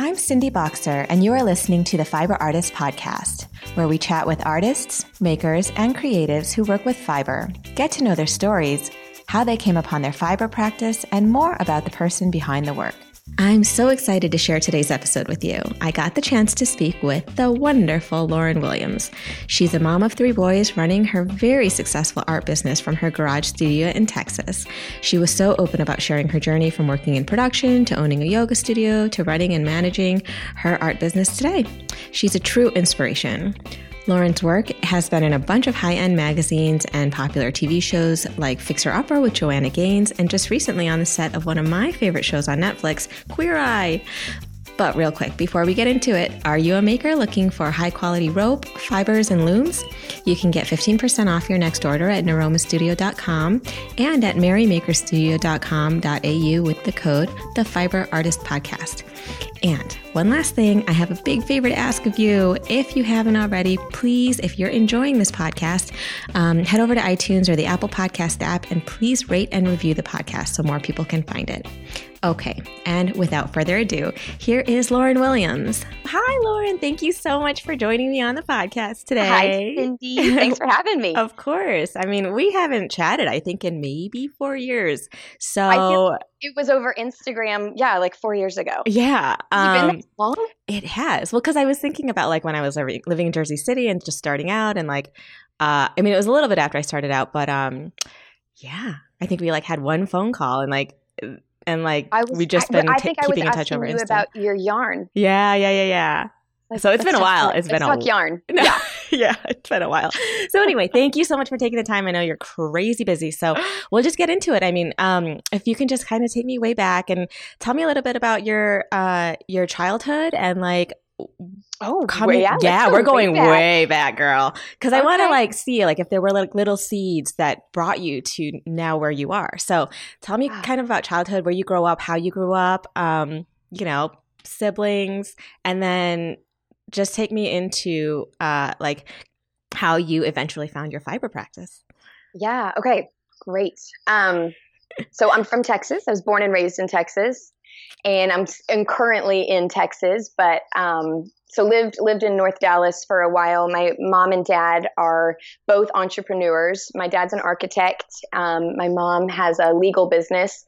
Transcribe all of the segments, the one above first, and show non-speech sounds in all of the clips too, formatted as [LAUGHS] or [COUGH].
I'm Cindy Bokser, and you are listening to the Fiber Artist Podcast, where we chat with artists, makers, and creatives who work with fiber, get to know their stories, how they came upon their fiber practice, and more about the person behind the work. I'm so excited to share today's episode with you. I got the chance to speak with the wonderful Lauren Williams. She's a mom of three boys running her very successful art business from her garage studio in Texas. She was so open about sharing her journey from working in production to owning a yoga studio to running and managing her art business today. She's a true inspiration. Lauren's work has been in a bunch of high end magazines and popular TV shows like Fixer Upper with Joanna Gaines, and just recently on the set of one of my favorite shows on Netflix, Queer Eye. But real quick, before we get into it, are you a maker looking for high quality rope, fibers, and looms? You can get 15% off your next order at niromastudio.com and at marymakerstudio.com.au with the code The Fiber Artist Podcast. And one last thing, I have a big favor to ask of you. If you haven't already, please, if you're enjoying this podcast, um, head over to iTunes or the Apple Podcast app and please rate and review the podcast so more people can find it. Okay, and without further ado, here is Lauren Williams. Hi, Lauren. Thank you so much for joining me on the podcast today. Hi, [LAUGHS] Cindy. Thanks for having me. of course. I mean, we haven't chatted, I think, in maybe four years. So it was over Instagram, yeah, like four years ago. Yeah. Um, long? It has. Well, because I was thinking about like when I was living in Jersey City and just starting out, and like, uh, I mean, it was a little bit after I started out, but um, yeah, I think we like had one phone call and like and like was, we just been I, I t- keeping in touch over you about your yarn. Yeah, yeah, yeah, yeah. So it's been a while. It's been a yarn. [LAUGHS] Yeah. yeah, it's been a while. So anyway, thank you so much for taking the time. I know you're crazy busy. So [GASPS] we'll just get into it. I mean, um, if you can just kind of take me way back and tell me a little bit about your uh your childhood and like Oh, coming, yeah, yeah we're going way back, way back girl. Because okay. I want to like see like if there were like little seeds that brought you to now where you are. So tell me kind of about childhood, where you grow up, how you grew up, um, you know, siblings, and then just take me into uh, like how you eventually found your fiber practice. Yeah. Okay. Great. Um, so I'm from Texas. I was born and raised in Texas and I'm, I'm currently in Texas, but um, so lived lived in North Dallas for a while. My mom and dad are both entrepreneurs. My dad's an architect. Um, my mom has a legal business,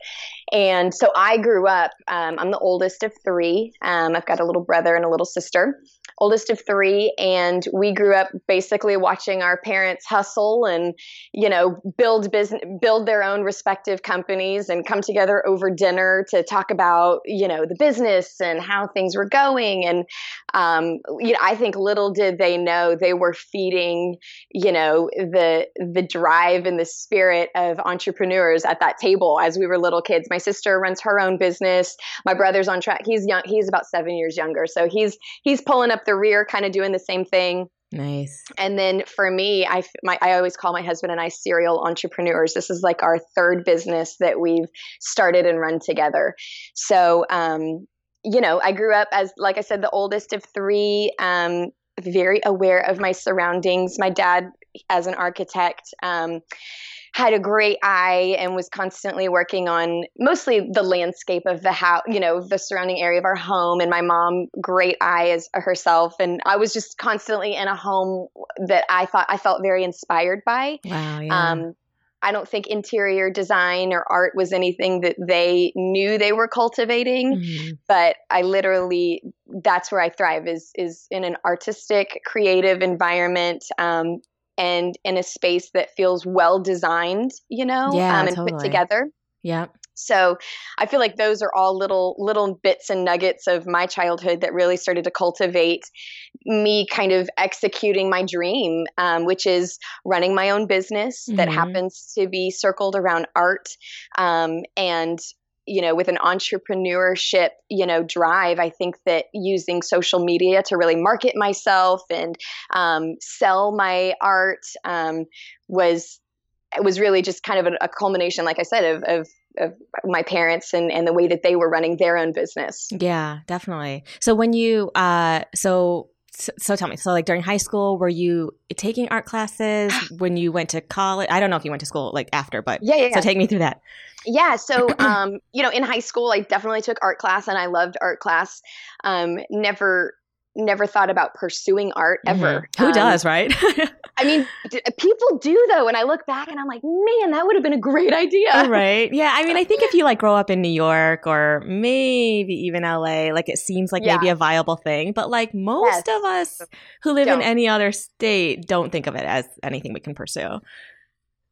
and so I grew up. Um, I'm the oldest of three. Um, I've got a little brother and a little sister oldest of three, and we grew up basically watching our parents hustle and you know build business, build their own respective companies, and come together over dinner to talk about you know the business and how things were going. And um, you know, I think little did they know they were feeding you know the the drive and the spirit of entrepreneurs at that table as we were little kids. My sister runs her own business. My brother's on track. He's young. He's about seven years younger, so he's he's pulling up the rear, kind of doing the same thing. Nice. And then for me, I my I always call my husband and I serial entrepreneurs. This is like our third business that we've started and run together. So, um, you know, I grew up as like I said, the oldest of three. Um, very aware of my surroundings. My dad, as an architect, um, had a great eye and was constantly working on mostly the landscape of the house, you know, the surrounding area of our home. And my mom, great eye as herself. And I was just constantly in a home that I thought I felt very inspired by. Wow. Yeah. Um, I don't think interior design or art was anything that they knew they were cultivating, mm-hmm. but I literally that's where I thrive is is in an artistic, creative environment. Um, and in a space that feels well designed, you know, yeah, um, and totally. put together. Yeah. So I feel like those are all little little bits and nuggets of my childhood that really started to cultivate me kind of executing my dream, um, which is running my own business mm-hmm. that happens to be circled around art um, and you know with an entrepreneurship you know drive i think that using social media to really market myself and um, sell my art um, was was really just kind of a, a culmination like i said of, of of my parents and, and the way that they were running their own business. Yeah, definitely. So when you uh so so, so, tell me, so like during high school, were you taking art classes [SIGHS] when you went to college? I don't know if you went to school like after, but yeah, yeah. yeah. So take me through that. Yeah. So, [CLEARS THROAT] um, you know, in high school, I definitely took art class and I loved art class. Um, never, never thought about pursuing art ever. Mm-hmm. Who um, does, right? [LAUGHS] I mean, d- people do though. And I look back and I'm like, man, that would have been a great idea. Right. Yeah. I mean, I think if [LAUGHS] you like grow up in New York or maybe even LA, like it seems like yeah. maybe a viable thing. But like most yes. of us who live don't. in any other state don't think of it as anything we can pursue.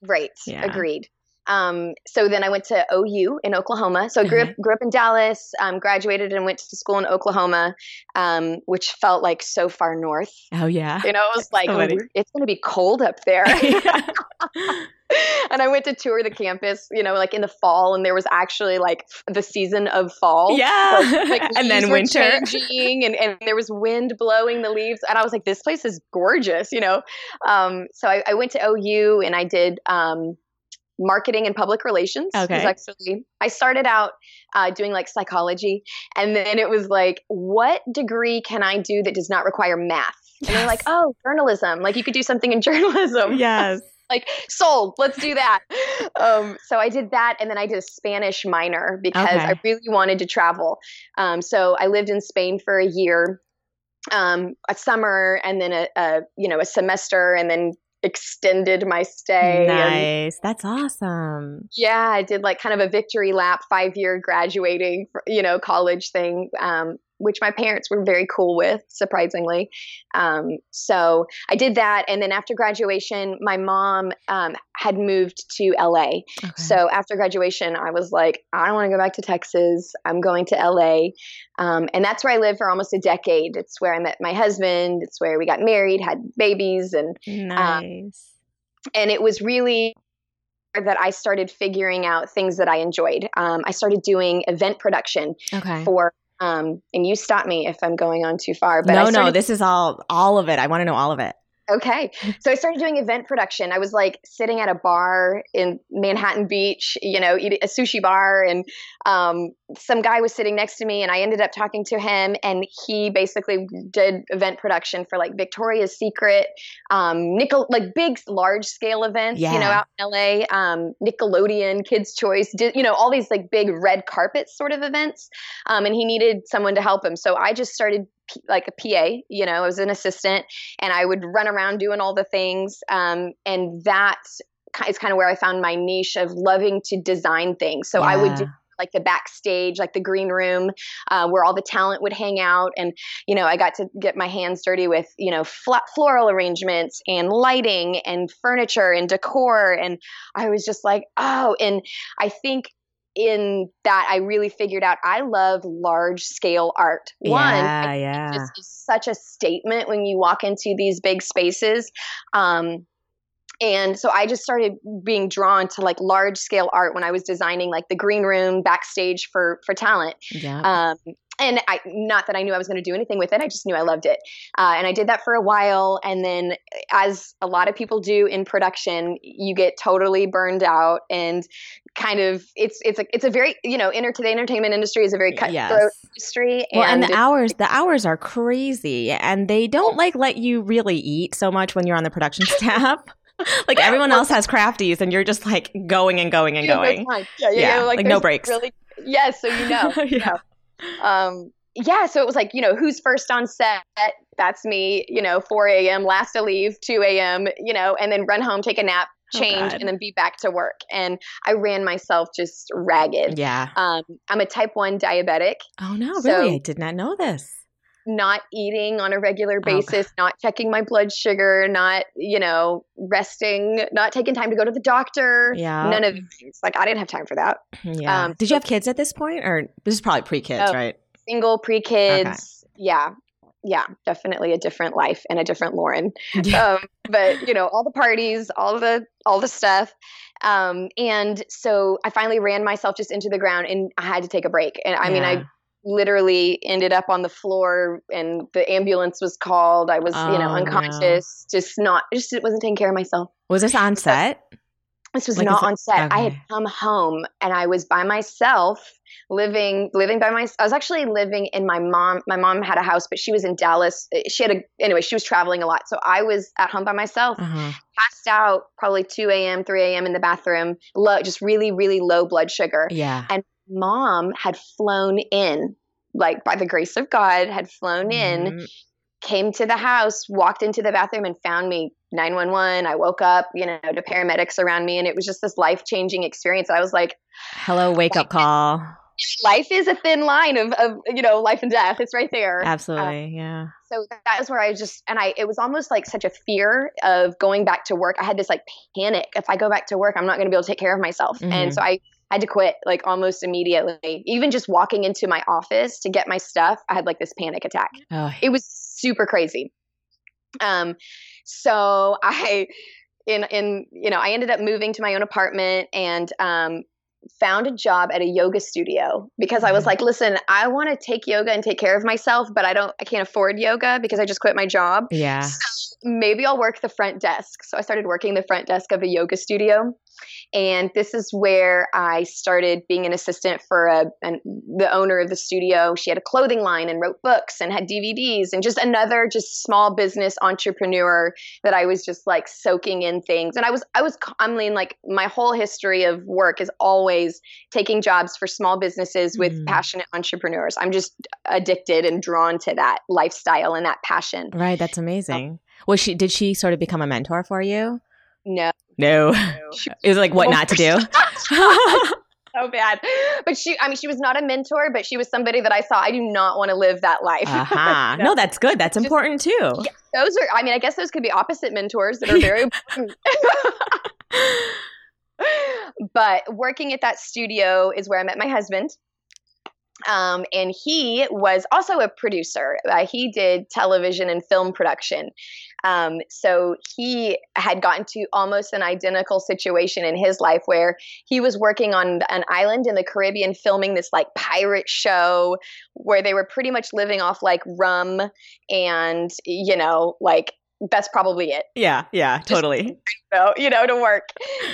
Right. Yeah. Agreed. Um, so then I went to OU in Oklahoma. So I grew, up, mm-hmm. grew up in Dallas, um, graduated and went to school in Oklahoma, um, which felt like so far north. Oh, yeah. You know, it was [LAUGHS] like, oh, it's going to be cold up there. [LAUGHS] [LAUGHS] and I went to tour the campus, you know, like in the fall, and there was actually like the season of fall. Yeah. Like, like and then winter. Changing and, and there was wind blowing the leaves. And I was like, this place is gorgeous, you know? Um, so I, I, went to OU and I did, um, marketing and public relations. Okay. Actually, I started out uh, doing like psychology, and then it was like, what degree can I do that does not require math? Yes. And they're like, oh, journalism. Like you could do something in journalism. [LAUGHS] Yes. like sold. Let's do that. um, so I did that, and then I did a Spanish minor because okay. I really wanted to travel. Um, so I lived in Spain for a year um, a summer and then a, a, you know a semester and then extended my stay. Nice. And, That's awesome. Yeah, I did like kind of a victory lap, five year graduating, you know, college thing. Um, which my parents were very cool with, surprisingly. Um, so I did that. And then after graduation, my mom um, had moved to LA. Okay. So after graduation, I was like, I don't want to go back to Texas. I'm going to LA. Um, and that's where I lived for almost a decade. It's where I met my husband. It's where we got married, had babies. And, um, nice. and it was really that I started figuring out things that I enjoyed. Um, I started doing event production okay. for um, and you stop me if I'm going on too far. But no, no, this is all all of it. I want to know all of it. Okay. So I started doing event production. I was like sitting at a bar in Manhattan Beach, you know, eating a sushi bar, and um, some guy was sitting next to me, and I ended up talking to him, and he basically did event production for like Victoria's Secret, um, Nickel, like big, large scale events, yeah. you know, out in LA, um, Nickelodeon, Kids Choice, you know, all these like big red carpet sort of events, um, and he needed someone to help him. So I just started like a PA, you know, I was an assistant and I would run around doing all the things. Um, and that is kind of where I found my niche of loving to design things. So yeah. I would do like the backstage, like the green room, uh, where all the talent would hang out. And, you know, I got to get my hands dirty with, you know, flat floral arrangements and lighting and furniture and decor. And I was just like, oh, and I think in that I really figured out I love large scale art. One, yeah, yeah. just such a statement when you walk into these big spaces. Um, and so I just started being drawn to like large scale art when I was designing like the green room backstage for for talent. Yeah. Um, and I not that I knew I was going to do anything with it. I just knew I loved it, uh, and I did that for a while. And then, as a lot of people do in production, you get totally burned out and kind of it's it's a it's a very you know enter the entertainment industry is a very cutthroat yes. industry. Well, and, and the hours the hours are crazy, and they don't like let you really eat so much when you're on the production [LAUGHS] staff. [LAUGHS] like everyone else has crafties, and you're just like going and going and going. Yeah, yeah, yeah, yeah. like, like no breaks. Really, yes, so you know. [LAUGHS] yeah. Um, yeah, so it was like, you know, who's first on set? That's me, you know, 4 a.m., last to leave, 2 a.m., you know, and then run home, take a nap, change, oh and then be back to work. And I ran myself just ragged. Yeah. Um, I'm a type 1 diabetic. Oh, no, so really? I did not know this. Not eating on a regular basis, oh. not checking my blood sugar, not, you know, resting, not taking time to go to the doctor. Yeah. None of these. Like, I didn't have time for that. Yeah. Um, did you have kids at this point? Or this is probably pre kids, oh, right? single, pre kids. Okay. Yeah. Yeah, definitely a different life and a different Lauren. um, but you know, all the parties, all the all the stuff. Um, and so I finally ran myself just into the ground and I had to take a break. And I yeah. mean, I literally ended up on the floor and the ambulance was called. I was, oh, you know, oh, unconscious, no. just not, just wasn't taking care of myself. Was this on set? This was Like, not on set. I had come home and I was by myself, living living by myself. I was actually living in my mom. My mom had a house, but she was in Dallas. She had a anyway. She was traveling a lot, so I was at home by myself, Uh-huh. passed out probably two a.m., three a.m. in the bathroom, low, just really really low blood sugar. Yeah. And mom had flown in, like by the grace of God, had flown in Mhm. Came to the house, walked into the bathroom, and found me 911. I woke up, you know, to paramedics around me, and it was just this life changing experience. I was like, Hello, wake up call. life is a thin line of, of, you know, life and death. It's right there. Absolutely. yeah. So that was where I just, and I, it was almost like such a fear of going back to work. I had this like panic. If I go back to work, I'm not going to be able to take care of myself. Mhm. And so I had to quit like almost immediately. Even just walking into my office to get my stuff, I had like this panic attack. Oh, it was super crazy um so [LAUGHS] i in in you know i ended up moving to my own apartment and um found a job at a yoga studio because i was Mhm. like listen i want to take yoga and take care of myself but i don't i can't afford yoga because i just quit my job yeah. So maybe I'll work the front desk. So I started working the front desk of a yoga studio. And this is where I started being an assistant for a, an, the owner of the studio. She had a clothing line and wrote books and had DVDs and just another just small business entrepreneur that I was just like soaking in things. And I was, I was, I mean, like my whole history of work is always taking jobs for small businesses with Mhm. passionate entrepreneurs. I'm just addicted and drawn to that lifestyle and that passion. Right. That's amazing. Was she? Did she sort of become a mentor for you? No. No. [LAUGHS] It was like what not to [LAUGHS] do. [LAUGHS] so bad. But she, I mean, she was not a mentor, but she was somebody that I saw. I do not want to live that life. Aha. No, that's good. That's Just- important too. Yeah. Those are, I mean, I guess those could be opposite mentors that are very but working at that studio is where I met my husband. Um, and he was also a producer. Uh, he did television and film production. Um, so he had gotten to almost an identical situation in his life where he was working on an island in the Caribbean filming this like pirate show where they were pretty much living off like rum and, you know, like that's probably it Yeah. Yeah. Totally. [LAUGHS] know, you know, to work.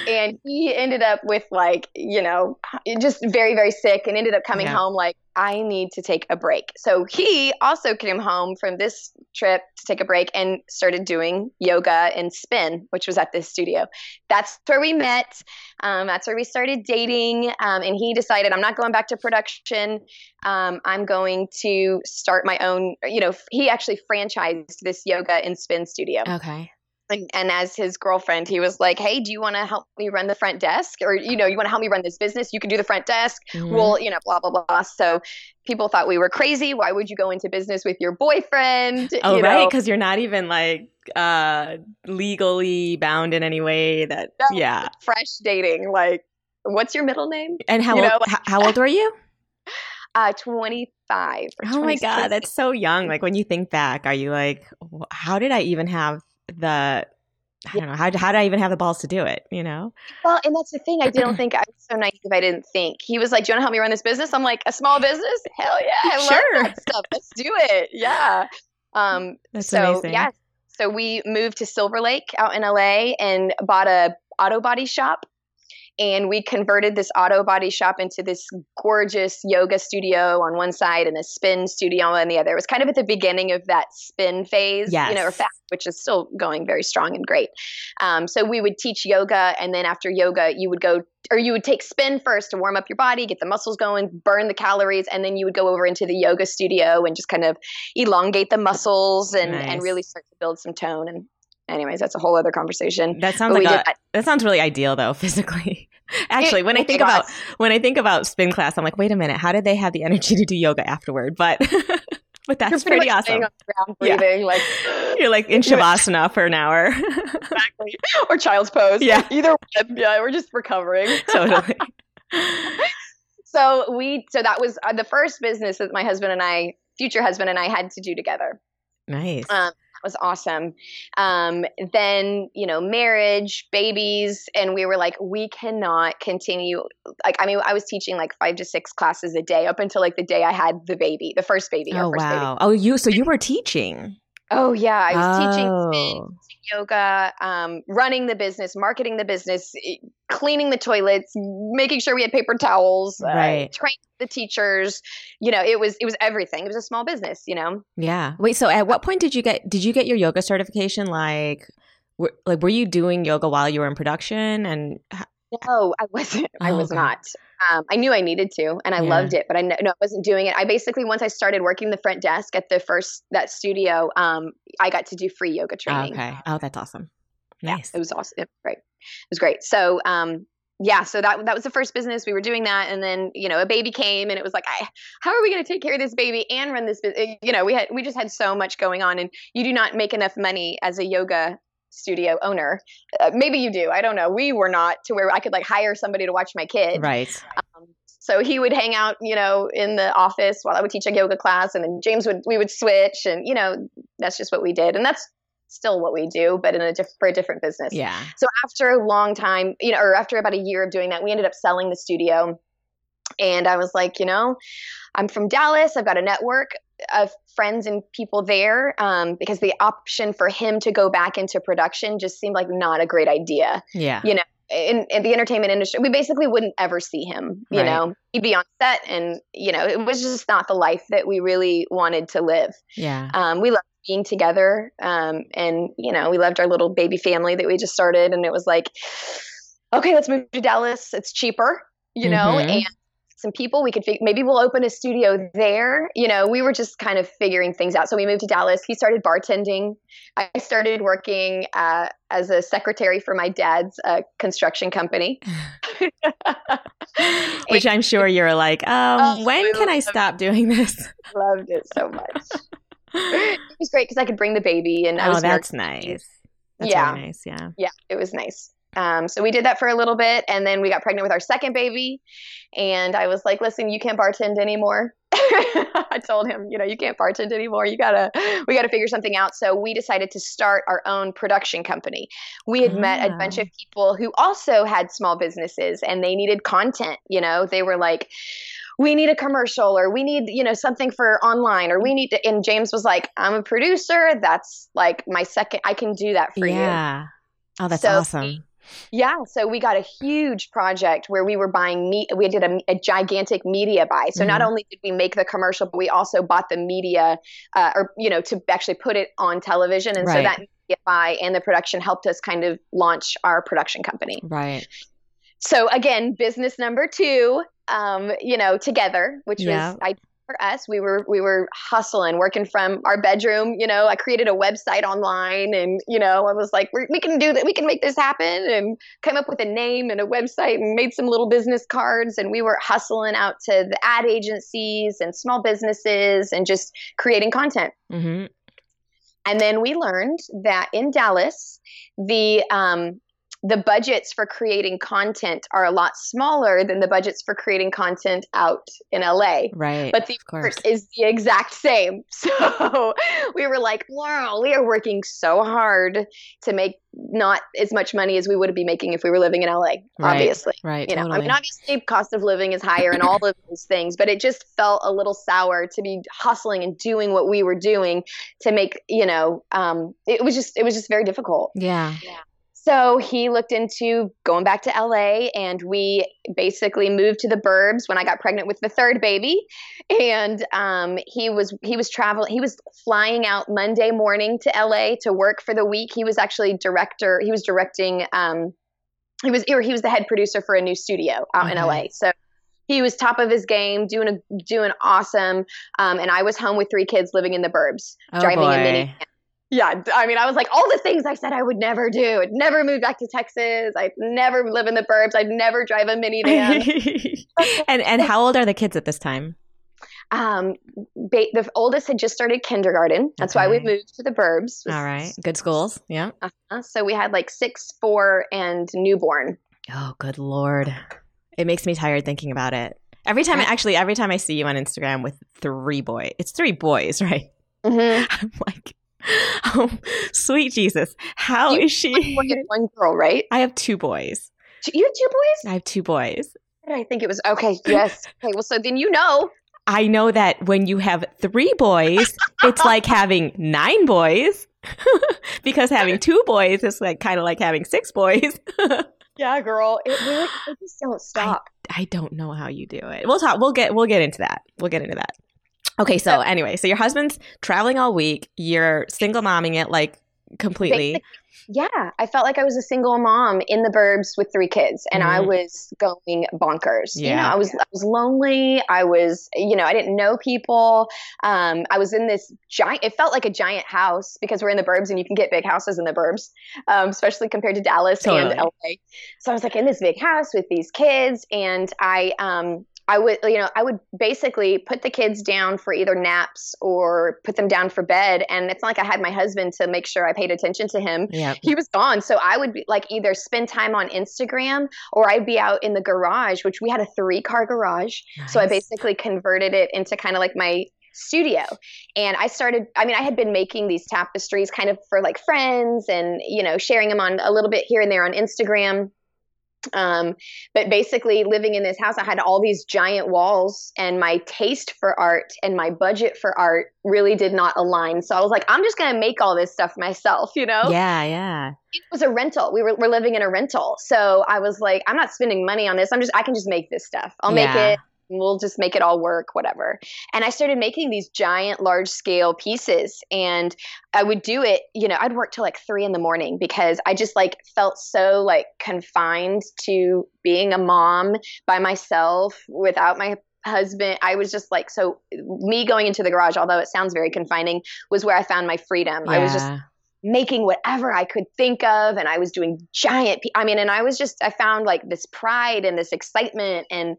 And he ended up with like, you know, just very, very sick and ended up coming Yeah. home like, I need to take a break. So he also came home from this trip to take a break and started doing yoga and spin, which was at this studio. That's where we met. Um, that's where we started dating. Um, and he decided, I'm not going back to production. Um, I'm going to start my own, you know, he actually franchised this yoga and spin studio Okay. And, and as his girlfriend, he was like, "Hey, do you want to help me run the front desk, or you know, you want to help me run this business? You can do the front desk. Mhm. Well, you know, blah blah blah." So people thought we were crazy. Why would you go into business with your boyfriend? Oh, you right. Because you're not even like uh legally bound in any way that, No. yeah. fresh dating. Like, what's your middle name? And how, You old, know, like- how old were you? [LAUGHS] Uh, twenty five. Oh my God. That's so young. Like when you think back, are you like, how did I even have the, I don't know, how, how did I even have the balls to do it? You know? well, and that's the thing. I don't [CLEARS THROAT] think I was so naive. I didn't think he was like, "Do you want to help me run this business?" I'm like, "A small business? Hell yeah! I Sure. love that stuff. Let's do it." Yeah. Um, That's so amazing. yeah so we moved to silver lake out in la and bought a auto body shop and we converted this auto body shop into this gorgeous yoga studio on one side and a spin studio on the other it was kind of at the beginning of that spin phase you know or fast which is still going very strong and great um, so we would teach yoga and then after yoga you would go or you would take spin first to warm up your body get the muscles going burn the calories and then you would go over into the yoga studio and just kind of elongate the muscles and, Nice. and really start to build some tone. And anyways, that's a whole other conversation. That sounds But like a, that. that sounds really ideal though, [LAUGHS] physically. Actually, when I think it about when I think about spin class, I'm like, wait a minute, how did they have the energy to do yoga afterward? [LAUGHS] But but You're that's pretty much awesome. laying on the ground, Yeah. breathing, like [LAUGHS] You're like in shavasana for an hour. exactly, or child's pose. Yeah. either one. Yeah, we're just recovering. totally. So we, so that was uh, the first business that my husband and I, future husband and I, had to do together. Nice. Um, was awesome. Um, then, you know, marriage, babies, and we were like, we cannot continue. Like, I mean, I was teaching like five to six classes a day up until like the day I had the baby, the first baby. oh first wow. Oh, you so you were teaching. Oh yeah, I was teaching oh. spin, yoga, um, running the business, marketing the business, cleaning the toilets, making sure we had paper towels, uh, right. uh, training the teachers. You know, it was it was everything. It was a small business. You know. Yeah. Wait. So, at what point did you get? Did you get your yoga certification? Like, were, like were you doing yoga while you were in production? And no, I wasn't. I was okay. not. Um, I knew I needed to, and I yeah. loved it, but I no, I wasn't doing it. I basically once I started working the front desk at the first that studio, um, I got to do free yoga training. Okay. Oh, that's awesome. Nice. Yeah, it was awesome. It, right. It was great. So, um, yeah, so that that was the first business we were doing that, and then you know a baby came, and it was like, I, how are we going to take care of this baby and run this business? You know, we had we just had so much going on, and you do not make enough money as a yoga studio owner. Uh, maybe you do. I don't know. We were not to where I could like hire somebody to watch my kid. Right. Um, so he would hang out, you know, in the office while I would teach a yoga class, and then James would we would switch, and you know, that's just what we did, and that's still what we do, but in a diff- for a different business. Yeah. So after a long time, you know, or after about a year of doing that, we ended up selling the studio. And I was like, you know, I'm from Dallas. I've got a network of friends and people there um, because the option for him to go back into production just seemed like not a great idea. Yeah. You know, in, in the entertainment industry, we basically wouldn't ever see him. You right. know, he'd be on set, and you know, it was just not the life that we really wanted to live. Yeah. Um, we loved being together, um, and you know, we loved our little baby family that we just started, and it was like, okay, let's move to Dallas. It's cheaper, you know, mm-hmm. and some people we could maybe we'll open a studio there. You know we were just kind of figuring things out. So we moved to dallas. He started bartending. I started working uh, as a secretary for my dad's uh, construction company. [LAUGHS] [LAUGHS] Which i'm sure you're like um, oh, when can i stop doing this? [LAUGHS] loved it so much. It was great because i could bring the baby and I oh that's nice. That's yeah. really nice yeah. Yeah it was nice um, so we did that for a little bit, and then we got pregnant with our second baby. And I was like, "Listen, you can't bartend anymore." [LAUGHS] I told him, you know, you can't bartend anymore. You gotta, we gotta figure something out. So we decided to start our own production company. We had met a bunch of ah. people who also had small businesses, and they needed content. You know, they were like, we need a commercial or we need you know something for online or we need to and james was like i'm a producer that's like my second i can do that for yeah. you yeah oh that's so awesome yeah, so we got a huge project where we were buying meat. We did a, a gigantic media buy. So mm-hmm. not only did we make the commercial, but we also bought the media, uh, or you know, to actually put it on television. And right. so that media buy and the production helped us kind of launch our production company. Right. So again, business number two, um, you know, together, which yeah. was I for us we were we were hustling working from our bedroom you know i created a website online and you know i was like we can do that we can make this happen and came up with a name and a website and made some little business cards and we were hustling out to the ad agencies and small businesses and just creating content mm-hmm. and then we learned that in dallas the um, the budgets for creating content are a lot smaller than the budgets for creating content out in LA. Right. But the work is the exact same. [LAUGHS] So we were like, wow, we are working so hard to make not as much money as we would be making if we were living in LA, right. obviously. Right. You know, totally. I mean, obviously cost of living is higher and all of those things, but it just felt a little sour to be hustling and doing what we were doing to make, you know, um, it was just, it was just very difficult. Yeah. Yeah. So he looked into going back to LA, and we basically moved to the burbs when I got pregnant with the third baby. And um, he was he was traveling. He was flying out Monday morning to LA to work for the week. He was actually director. He was directing. Um, he was or he was the head producer for a new studio out in LA. So he was top of his game, doing a doing awesome. Um, and I was home with three kids, living in the burbs, oh driving boy. a mini yeah, I mean, I was like all the things I said I would never do. I'd never move back to Texas. I'd never live in the burbs. I'd never drive a minivan. [LAUGHS] and and how old are the kids at this time? Um, ba- the oldest had just started kindergarten. That's okay. why we moved to the burbs. All right, good schools. Yeah. Uh-huh. So we had like six, four, and newborn. Oh, good lord! It makes me tired thinking about it. Every time, I, actually, every time I see you on Instagram with three boys, it's three boys, [LAUGHS] right? Mm-hmm. I'm like, [LAUGHS] oh, sweet Jesus. how you is she? [LAUGHS] One girl, right? I have two boys. You have two boys? I have two boys. I think it was okay. Yes. [LAUGHS] Okay. Well, so then you know. I know that when you have three boys, it's like having nine boys. because having two boys is like kind of like having six boys. yeah, girl. It really it just don't stop. I, I, don't know how you do it. We'll talk. We'll get. We'll get into that. We'll get into that. Okay. So, anyway, so your husband's traveling all week. You're single momming it like completely yeah, I felt like I was a single mom in the burbs with three kids, and mm-hmm. I was going bonkers. Yeah. You know, I was I was lonely. I was, you know, I didn't know people. Um, I was in this giant. It felt like a giant house because we're in the burbs, and you can get big houses in the burbs, um, especially compared to Dallas totally. and LA. So I was like in this big house with these kids, and I um, I would, you know, I would basically put the kids down for either naps or put them down for bed. And it's not like I had my husband to make sure I paid attention to him. Yeah. He was gone. So I would be like either spend time on Instagram or I'd be out in the garage, which we had a three car garage. Nice. So I basically converted it into kind of like my studio and i started i mean i had been making these tapestries kind of for like friends and you know sharing them on a little bit here and there on instagram um, but basically, living in this house, I had all these giant walls, and my taste for art and my budget for art really did not align. So I was like, I'm just going to make all this stuff myself, you know? Yeah, yeah. It was a rental. We were, we're living in a rental. So I was like, I'm not spending money on this. I'm just, I can just make this stuff. I'll yeah. make it we'll just make it all work, whatever. And I started making these giant, large scale pieces. And I would do it, you know, I'd work till like three in the morning because I just like felt so like confined to being a mom by myself without my husband i was just like so me going into the garage although it sounds very confining was where i found my freedom yeah. i was just making whatever I could think of and I was doing giant I mean and I was just I found like this pride and this excitement and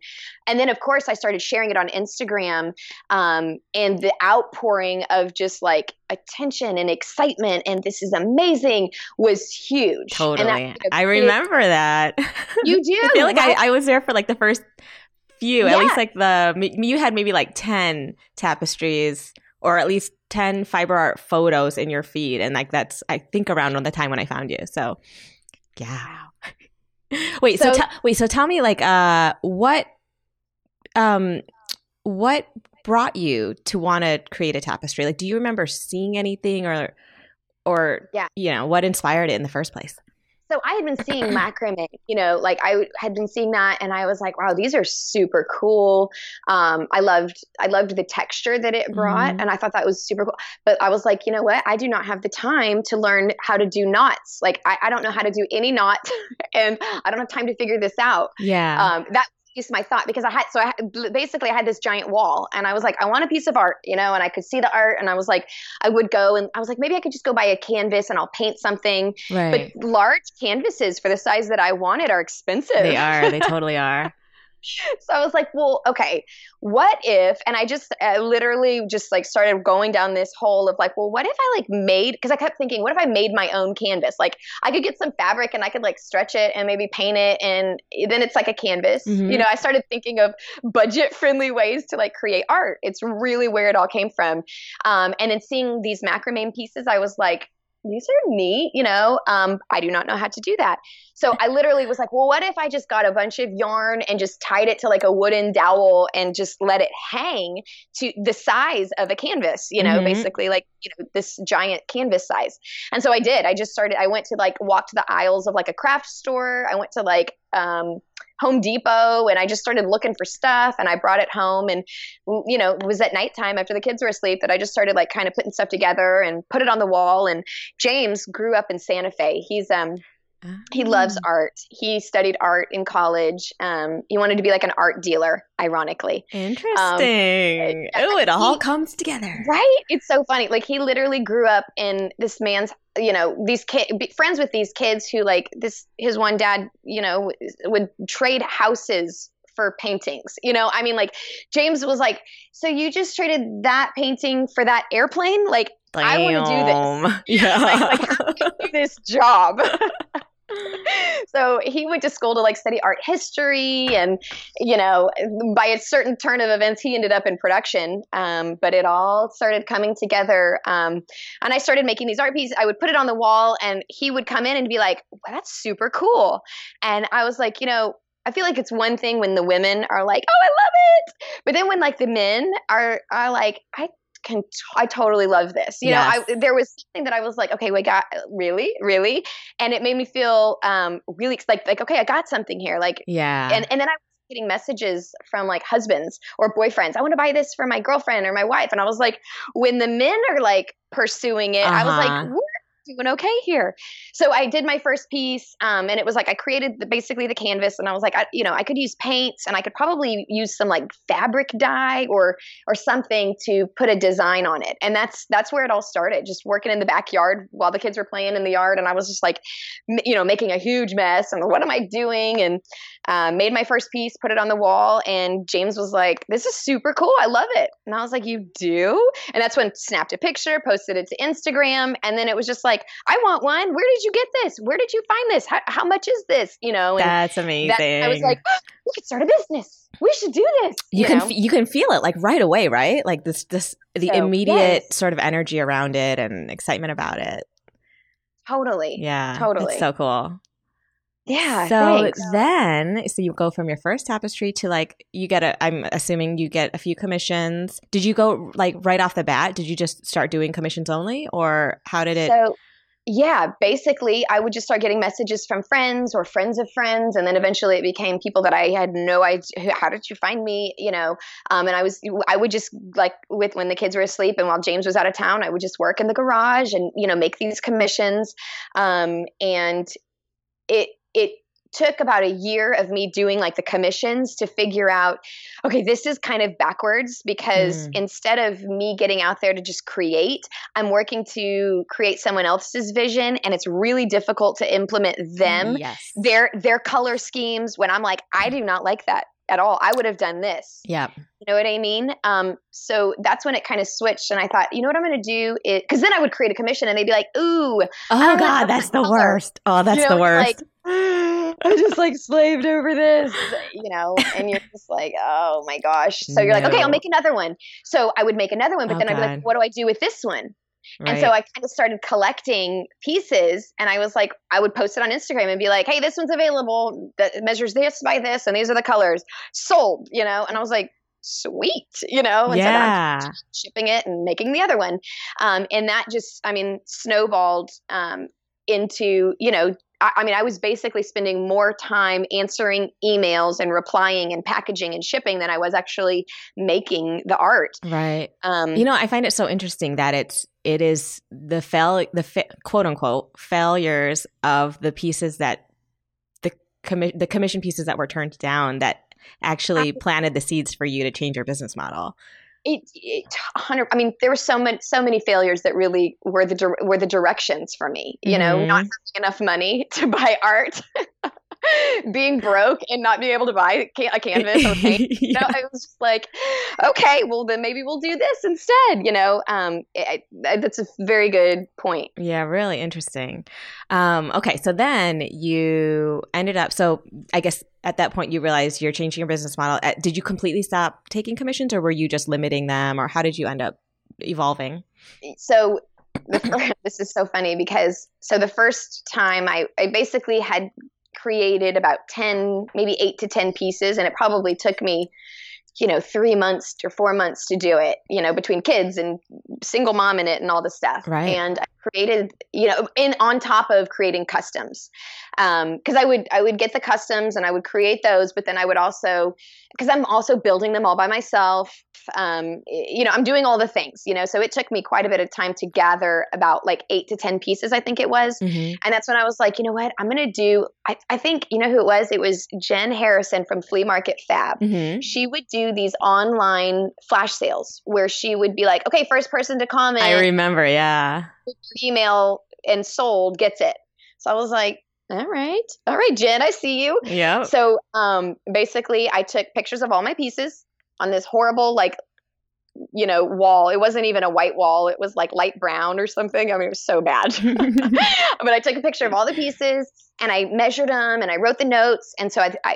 and then of course I started sharing it on Instagram um, and the outpouring of just like attention and excitement and this is amazing was huge. Totally. I remember that. You do. [LAUGHS] I feel like I, I was there for like the first few, yeah. at least like the you had maybe like 10 tapestries or at least 10 fiber art photos in your feed. And like that's i think around on the time when i found you. So yeah. [LAUGHS] Wait so, so t- wait so tell me like uh what um what brought you to want to create a tapestry? Like do you remember seeing anything or or yeah. you know what inspired it in the first place so I had been seeing [CLEARS THROAT] macrame, you know, like I had been seeing that, and I was like, wow, these are super cool. Um, I loved, I loved the texture that it brought, mm-hmm. and I thought that was super cool. But I was like, you know what? I do not have the time to learn how to do knots. Like I, I don't know how to do any knot, [LAUGHS] and I don't have time to figure this out. Yeah, um, that just my thought because I had so I basically I had this giant wall and I was like I want a piece of art you know and I could see the art and I was like I would go and I was like maybe I could just go buy a canvas and I'll paint something. Right. but large canvases for the size that I wanted are expensive. They are. They [LAUGHS] totally are so I was like, well, okay, what if, and I just I literally just like started going down this hole of like, well, what if I like made, because I kept thinking, what if I made my own canvas? Like I could get some fabric and I could like stretch it and maybe paint it and then it's like a canvas. Mm-hmm. You know, I started thinking of budget friendly ways to like create art. It's really where it all came from. Um, and then seeing these macrame pieces, I was like, these are neat, you know. Um, I do not know how to do that. So I literally was like, well, what if I just got a bunch of yarn and just tied it to like a wooden dowel and just let it hang to the size of a canvas, you know, mm-hmm. basically like, you know, this giant canvas size. And so I did. I just started, I went to like walk to the aisles of like a craft store. I went to like, um, Home Depot and I just started looking for stuff and I brought it home and you know it was at nighttime after the kids were asleep that I just started like kind of putting stuff together and put it on the wall and James grew up in Santa Fe. He's um he loves ah. art. He studied art in college. Um, he wanted to be like an art dealer, ironically. Interesting. Um, oh, it all he, comes together. Right? It's so funny. Like he literally grew up in this man's, you know, these kids, friends with these kids who like this, his one dad, you know, would trade houses for paintings. You know, I mean, like James was like, so you just traded that painting for that airplane? Like, Damn. I want to do this. [LAUGHS] Yeah. like, like do this job? [LAUGHS] [LAUGHS] so he went to school to like study art history and you know by a certain turn of events he ended up in production um, but it all started coming together um, and i started making these art pieces. I would put it on the wall and he would come in and be like well, that's super cool. And i was like you know I feel like it's one thing when the women are like, "Oh, I love it," but then when like the men are are like, "I can, t- I totally love this. You yes. know, I, there was something that I was like, okay, wait, got really, really, and it made me feel um, really like, like, okay, I got something here. Like, yeah, and and then I was getting messages from like husbands or boyfriends. I want to buy this for my girlfriend or my wife, and I was like, when the men are like pursuing it, uh-huh. I was like, uh-huh doing okay here. So I did my first piece, um, and it was like I created the, basically the canvas, and I was like, I, you know, I could use paints, and I could probably use some like fabric dye or or something to put a design on it, and that's that's where it all started. Just working in the backyard while the kids were playing in the yard, and I was just like, you know, making a huge mess, and what am I doing? And uh, made my first piece, put it on the wall, and James was like, "This is super cool. I love it." And I was like, "You do?" And that's when snapped a picture, posted it to Instagram, and then it was just like, "I want one. Where did you get this? Where did you find this? How, how much is this?" You know, that's amazing. That, I was like, oh, "We could start a business. We should do this." You, you can f- you can feel it like right away, right? Like this this the so, immediate yes. sort of energy around it and excitement about it. Totally. Yeah. Totally. It's so cool. Yeah. So thanks. then, so you go from your first tapestry to like, you get a, I'm assuming you get a few commissions. Did you go like right off the bat? Did you just start doing commissions only or how did it? So, yeah, basically, I would just start getting messages from friends or friends of friends, and then eventually it became people that I had no idea. How did you find me? You know, um, and I was, I would just like with when the kids were asleep and while James was out of town, I would just work in the garage and you know make these commissions, um, and it it took about a year of me doing like the commissions to figure out okay this is kind of backwards because mm. instead of me getting out there to just create i'm working to create someone else's vision and it's really difficult to implement them yes. their their color schemes when i'm like i do not like that at all. I would have done this. Yeah. You know what I mean? Um, so that's when it kind of switched, and I thought, you know what I'm going to do? It because then I would create a commission, and they'd be like, "Ooh, oh god, that's the color. worst. Oh, that's you know, the worst." Like, [GASPS] I just like slaved over this, you know, and you're just like, oh my gosh. So you're no. like, okay, I'll make another one. So I would make another one, but oh, then I'd be like, what do I do with this one? Right. And so I kind of started collecting pieces and I was like, I would post it on Instagram and be like, hey, this one's available that measures this by this and these are the colors sold, you know? And I was like, sweet, you know? And yeah. So shipping it and making the other one. Um, and that just, I mean, snowballed um, into, you know, I, mean, I was basically spending more time answering emails and replying and packaging and shipping than I was actually making the art. Right. Um, you know, I find it so interesting that it's it is the fail the fa- quote unquote failures of the pieces that the commi- the commission pieces that were turned down that actually planted the seeds for you to change your business model it, it 100 i mean there were so many so many failures that really were the were the directions for me you mm-hmm. know not having enough money [LAUGHS] to buy art [LAUGHS] [LAUGHS] being broke and not being able to buy a canvas or paint. [LAUGHS] yeah. You know, I was just like, okay, well then maybe we'll do this instead. You know, um, it, it, that's a very good point. Yeah, really interesting. Um, okay, so then you ended up. So I guess at that point you realized you're changing your business model. Uh, did you completely stop taking commissions, or were you just limiting them, or how did you end up evolving? So [LAUGHS] this is so funny because so the first time I, I basically had created about 10, maybe eight to 10 pieces. And it probably took me, you know, three months or four months to do it, you know, between kids and single mom in it and all the stuff. Right. And I created, you know, in on top of creating customs. Um, cause I would, I would get the customs and I would create those, but then I would also, cause I'm also building them all by myself um, you know, I'm doing all the things, you know, so it took me quite a bit of time to gather about like eight to 10 pieces, I think it was. Mm-hmm. And that's when I was like, you know what, I'm going to do, I, I, think, you know who it was? It was Jen Harrison from Flea Market Fab. Mm-hmm. She would do these online flash sales where she would be like, okay, first person to comment. I remember, yeah. Email and sold gets it. So I was like, all right. All right, Jen, I see you. Yeah. So um, basically, I took pictures of all my pieces on this horrible like you know wall it wasn't even a white wall it was like light brown or something i mean it was so bad [LAUGHS] [LAUGHS] but i took a picture of all the pieces and i measured them and i wrote the notes and so I, I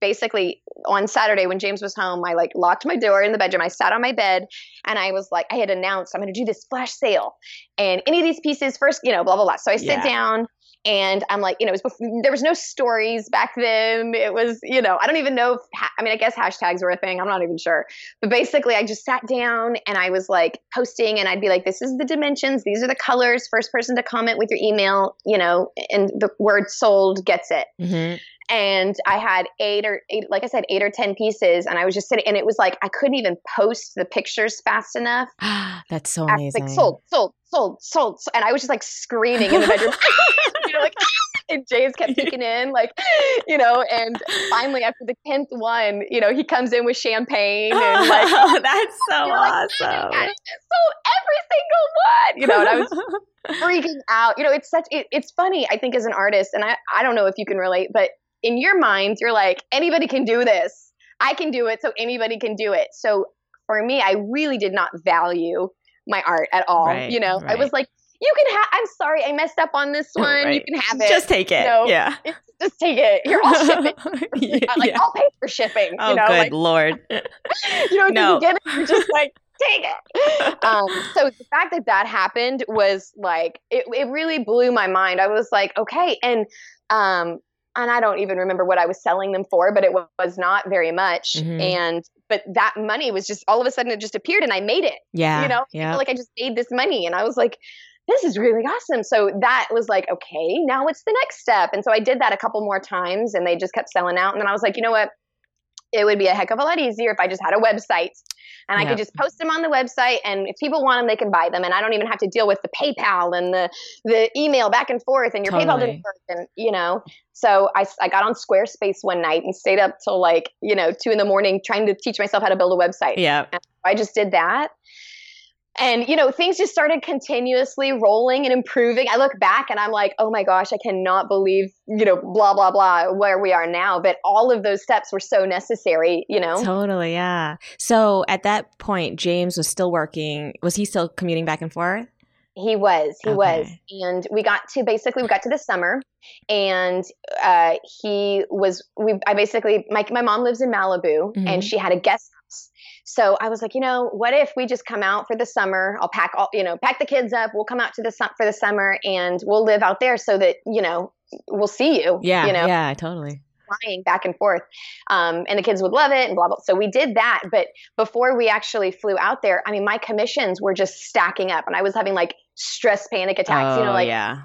basically on saturday when james was home i like locked my door in the bedroom i sat on my bed and i was like i had announced i'm going to do this flash sale and any of these pieces first you know blah blah blah so i sit yeah. down And I'm like, you know, was before, there was no stories back then. It was, you know, I don't even know if, I mean, I guess hashtags were a thing. I'm not even sure. But basically, I just sat down and I was like posting and I'd be like, this is the dimensions, these are the colors. First person to comment with your email, you know, and the word sold gets it. Mm-hmm and I had eight or eight, like I said, eight or ten pieces, and I was just sitting, and it was like I couldn't even post the pictures fast enough. [GASPS] That's so amazing. Like sold, sold, sold, sold, and I was just like screaming in the bedroom, [LAUGHS] you know, like. [LAUGHS] And James kept peeking in, like, you know, and finally after the tenth one, you know, he comes in with champagne and [LAUGHS] like, oh, that's so awesome. Like, so every single one, you know, and I was freaking out. You know, it's such it, it's funny. I think as an artist, and I I don't know if you can relate, but in your mind, you're like, anybody can do this. I can do it, so anybody can do it. So for me, I really did not value my art at all. Right, you know, right. I was like, you can have, I'm sorry, I messed up on this [LAUGHS] one. Right. You can have it. Just take it. You know, yeah. [LAUGHS] Just take it. Here, I'll ship it. yeah. Like, I'll pay for shipping. Oh, you know? good like, Lord. [LAUGHS] you know, no. get it, you're just like, take it. Um, so the fact that that happened was like, it, it really blew my mind. I was like, okay. And, um, and I don't even remember what I was selling them for, but it was not very much. Mm-hmm. And but that money was just all of a sudden it just appeared, and I made it. Yeah, you know, yeah. like I just made this money, and I was like, this is really awesome. So that was like, okay, now what's the next step? And so I did that a couple more times, and they just kept selling out. And then I was like, you know what? It would be a heck of a lot easier if I just had a website and I could just post them on the website. And if people want them they can buy them. And I don't even have to deal with the PayPal and the the email back and forth and your totally. PayPal didn't work and you know. So I, I got on Squarespace one night and stayed up till like you know two in the morning trying to teach myself how to build a website. Yeah. I just did that and you know things just started continuously rolling and improving. I look back and i'm like oh my gosh i cannot believe you know blah blah blah where we are now. But all of those steps were so necessary you know? Totally yeah. So at that point james was still working. Was he still commuting back and forth? He was he okay. was. And we got to basically we got to the summer and uh, he was we i basically my, my mom lives in malibu mm-hmm. and she had a guest so I was like, you know, what if we just come out for the summer? I'll pack all, you know, pack the kids up. We'll come out to the for the summer and we'll live out there so that you know we'll see you. Yeah, you know, yeah, totally. Flying back and forth, um, and the kids would love it and blah blah. So we did that, but before we actually flew out there, I mean, my commissions were just stacking up, and I was having like stress panic attacks. Oh, you know, like yeah.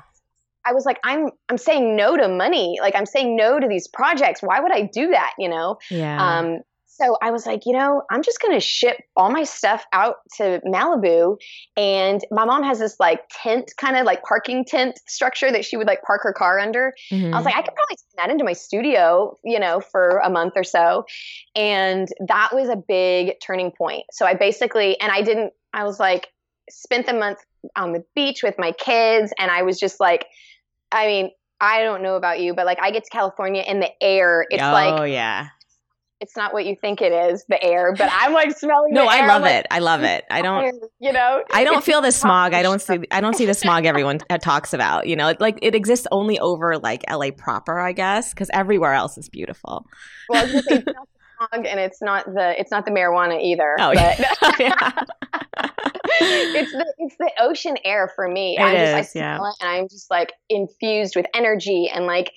I was like, I'm I'm saying no to money. Like I'm saying no to these projects. Why would I do that? You know? Yeah. Um, so I was like, you know, I'm just going to ship all my stuff out to Malibu. And my mom has this like tent, kind of like parking tent structure that she would like park her car under. Mm-hmm. I was mm-hmm. like, I could probably turn that into my studio, you know, for a month or so. And that was a big turning point. So I basically, and I didn't, I was like, spent the month on the beach with my kids. And I was just like, I mean, I don't know about you, but like I get to California in the air, it's oh, like, oh yeah it's not what you think it is, the air, but I'm like smelling No, I love it. I love it. I don't you know I don't feel the smog. I don't see I don't see the smog everyone talks about, you know. Like it exists only over like LA proper, I guess, cuz everywhere else is beautiful. Well, it's not the smog and it's not the it's not the marijuana either. Oh, but yeah. [LAUGHS] [LAUGHS] it's the it's the ocean air for me. It I is, just I yeah. it and I'm just like infused with energy and like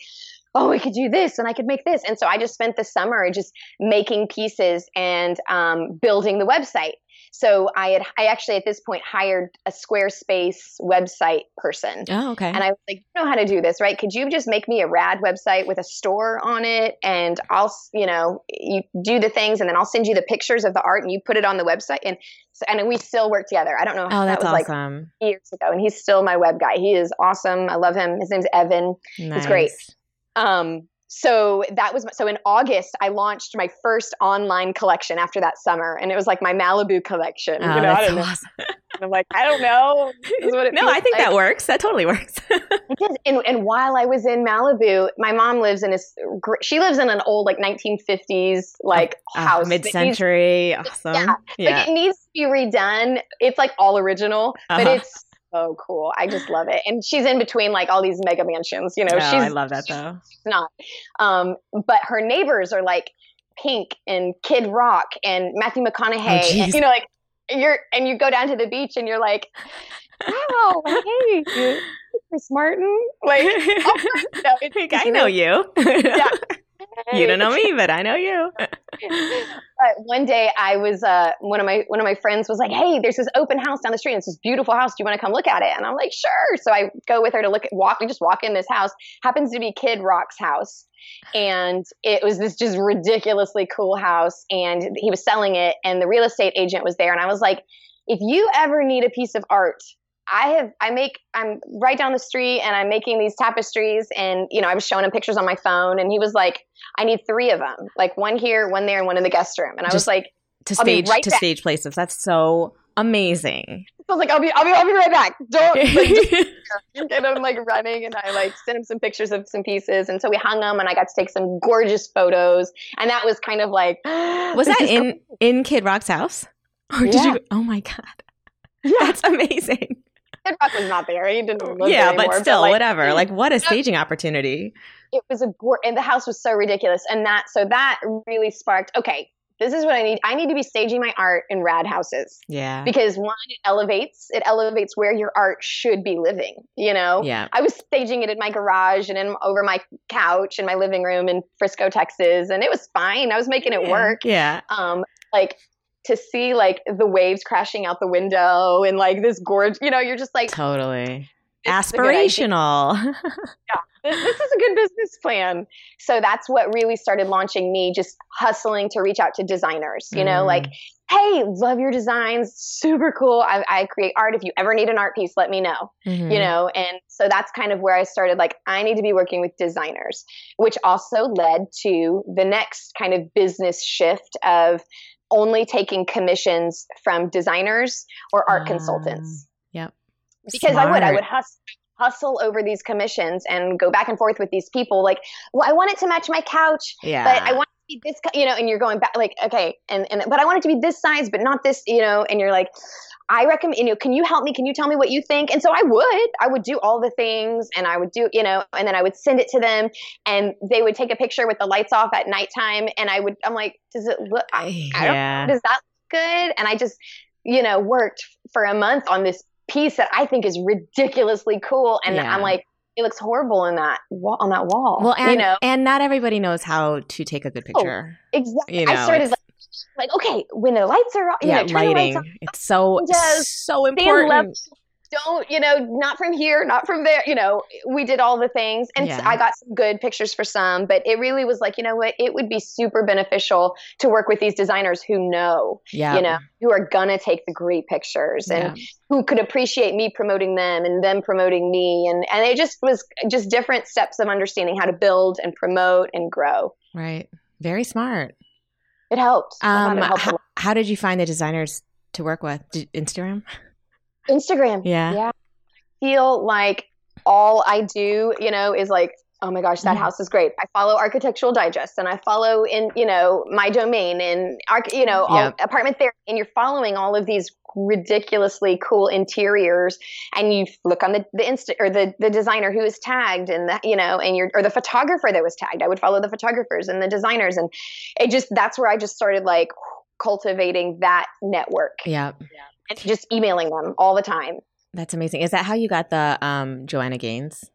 oh, we could do this and I could make this. And so I just spent the summer just making pieces and um, building the website. So I had, I actually at this point hired a Squarespace website person. Oh, okay. And I was like, you know how to do this, right? Could you just make me a rad website with a store on it? And I'll, you know, you do the things and then I'll send you the pictures of the art and you put it on the website. And so, and we still work together. I don't know. Oh, that's that was awesome. Like years ago. And he's still my web guy. He is awesome. I love him. His name's Evan. Nice. He's great. Um, so that was so in August I launched my first online collection after that summer, and it was like my Malibu collection. Oh, you know, that's I don't awesome. know. I'm like, I don't know. [LAUGHS] no, I think like. that works. That totally works. [LAUGHS] and, and while I was in Malibu, my mom lives in a She lives in an old like 1950s like uh, house, mid-century. awesome. Yeah, yeah. Like it needs to be redone. It's like all original, uh-huh. but it's so cool. I just love it. And she's in between like all these mega mansions, you know. Oh, she's I love that though. She's not. Um, but her neighbors are like Pink and Kid Rock and Matthew McConaughey. Oh, and, you know, like you're and you go down to the beach and you're like, wow, hey, Chris Martin? Like, oh, [LAUGHS] [LAUGHS] no, I know you. yeah. [LAUGHS] you don't know me, but I know you. [LAUGHS] one day I was uh, one of my one of my friends was like, "Hey, there's this open house down the street. It's this beautiful house. Do you want to come look at it?" And I'm like, "Sure." So I go with her to look at walk. We just walk in this house. Happens to be Kid Rock's house, and it was this just ridiculously cool house. And he was selling it, and the real estate agent was there. And I was like, "If you ever need a piece of art I have I make I'm right down the street and I'm making these tapestries and you know I was showing him pictures on my phone and he was like I need three of them like one here one there and one in the guest room and I Just was like to stage right to back. stage places that's so amazing I was like I'll be I'll be I'll be right back don't like, get him [LAUGHS] [LAUGHS] like running and I like sent him some pictures of some pieces and so we hung them and I got to take some gorgeous photos and that was kind of like [GASPS] was that in cool. in Kid Rock's house or yeah. did you oh my god yeah. [LAUGHS] That's amazing. Rock was not there. He didn't live Yeah, but still, but like, whatever. Like, what a staging opportunity. It was a, and the house was so ridiculous. And that, so that really sparked, okay, this is what I need. I need to be staging my art in rad houses. Yeah. Because one, it elevates, it elevates where your art should be living. You know? Yeah. I was staging it in my garage and in over my couch in my living room in Frisco, Texas, and it was fine. I was making it yeah. work. Yeah. Um, like to see like the waves crashing out the window and like this gorge, you know, you're just like totally aspirational. yeah, [LAUGHS] this, this, is a good business plan. So that's what really started launching me just hustling to reach out to designers, you know, like, mm. hey, love your designs, super cool. I, I, create art. If you ever need an art piece, let me know, mm-hmm. you know, and so that's kind of where I started. Like, I need to be working with designers, which also led to the next kind of business shift of only taking commissions from designers or art uh, consultants. Yep. Because Smart. I would, I would hustle, hustle over these commissions and go back and forth with these people. Like, well, I want it to match my couch, yeah. but I want it to be this, you know, and you're going back like, okay, and and but I want it to be this size, but not this, you know, and you're like, I recommend, you know, can you help me? Can you tell me what you think? And so I would, I would do all the things and I would do, you know, and then I would send it to them and they would take a picture with the lights off at nighttime. And I would, I'm like, does it look, I, I yeah. don't, does that look good? And I just, you know, worked for a month on this piece that I think is ridiculously cool. And yeah. I'm like, it looks horrible in that wall, on that wall. Well, and, you know? and not everybody knows how to take a good oh, picture. Oh, exactly. You know, I started like like okay when the lights are on, yeah, know, lighting on, it's so so important don't you know not from here not from there you know we did all the things and yeah. i got some good pictures for some but it really was like you know what it would be super beneficial to work with these designers who know yeah. you know who are gonna take the great pictures and yeah. who could appreciate me promoting them and them promoting me and and it just was just different steps of understanding how to build and promote and grow right very smart it helped. Um, it helped how, how, did you find the designers to work with? Did, Instagram? Instagram. Yeah. Yeah. I feel like all I do, you know, is like oh my gosh, that mm-hmm. house is great. I follow Architectural Digest and I follow in, you know, my domain and, you know, all, apartment there. And you're following all of these ridiculously cool interiors and you look on the, the insta or the, the designer who is tagged and the, you know, and you're, or the photographer that was tagged. I would follow the photographers and the designers. And it just, that's where I just started like cultivating that network. Yeah. And just emailing them all the time. That's amazing. Is that how you got the um, Joanna Gaines?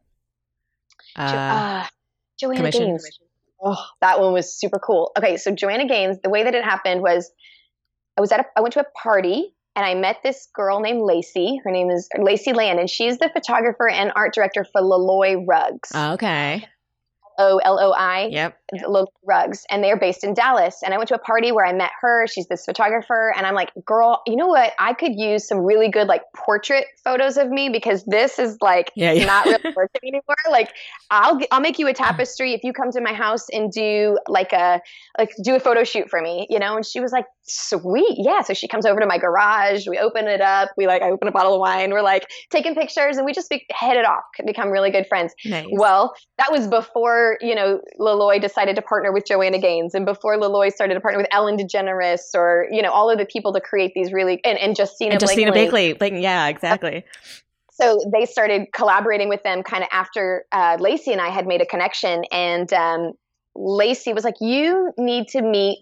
Uh, uh, Joanna commission? Gaines. Oh, that one was super cool. Okay, so Joanna Gaines, the way that it happened was I was at a, I went to a party and I met this girl named Lacey. Her name is Lacey Land, and she's the photographer and art director for Loloi Rugs. Okay. O L O I. Yep. Loloi rugs, and they're based in Dallas. And I went to a party where I met her. She's this photographer, and I'm like, girl, you know what? I could use some really good like portrait photos of me because this is like yeah, yeah. not really [LAUGHS] working anymore. Like, I'll I'll make you a tapestry if you come to my house and do like a like do a photo shoot for me, you know. And she was like, sweet, yeah. So she comes over to my garage. We open it up. We like I open a bottle of wine. We're like taking pictures, and we just be, hit it off, become really good friends. Nice. Well, that was before you know, Loloi decided to partner with Joanna Gaines and before Loloi started to partner with Ellen DeGeneres or, you know, all of the people to create these really, and, and Justina and Justina Blakeney. Blakeney. yeah, exactly. So they started collaborating with them kind of after uh, Lacey and I had made a connection and, um, Lacey was like, You need to meet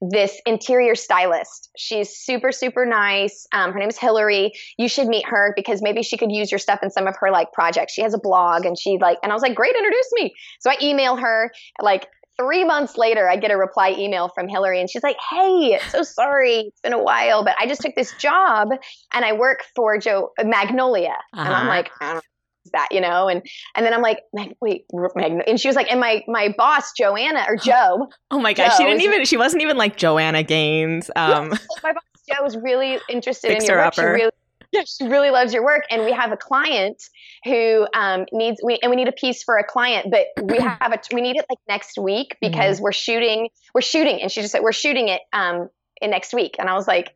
this interior stylist. She's super, super nice. Um, her name is Hillary. You should meet her because maybe she could use your stuff in some of her like projects. She has a blog and she like, and I was like, Great, introduce me. So I email her like three months later, I get a reply email from Hillary, and she's like, "Hey, so sorry, it's been a while, but I just took this job, and I work for Jo Magnolia." Uh-huh. And I'm uh-huh. like, I don't that you know and and then i'm like wait Magnolia. and she was like and my my boss joanna or [GASPS] jo oh my gosh she didn't even she wasn't even like joanna gaines um my boss jo was really interested in your work she really yeah, [LAUGHS] she really loves your work. And we have a client who um, needs we and we need a piece for a client, but we [CLEARS THROAT] have a we need it like next week because mm-hmm. we're shooting we're shooting, and she just said we're shooting it um, in next week. And I was like,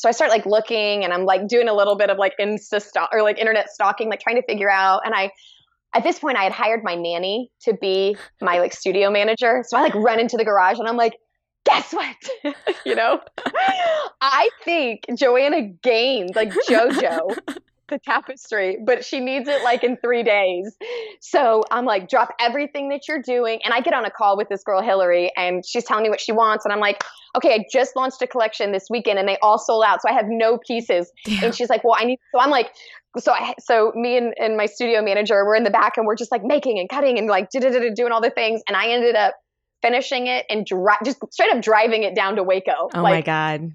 so I start like looking, and I'm like doing a little bit of like Insta or like internet stalking, like trying to figure out. And I at this point I had hired my nanny to be my like studio manager, so I like run into the garage and I'm like guess what? [LAUGHS] you know, [LAUGHS] I think Joanna Gaines, like JoJo, [LAUGHS] the tapestry, but she needs it like in three days. So I'm like, drop everything that you're doing. And I get on a call with this girl, Hillary, and she's telling me what she wants. And I'm like, okay, I just launched a collection this weekend and they all sold out. So I have no pieces. Damn. And she's like, well, I need, so I'm like, so I, so me and, and my studio manager, we're in the back and we're just like making and cutting and like doing all the things. And I ended up finishing it and dri- just straight up driving it down to Waco. Oh like, my god!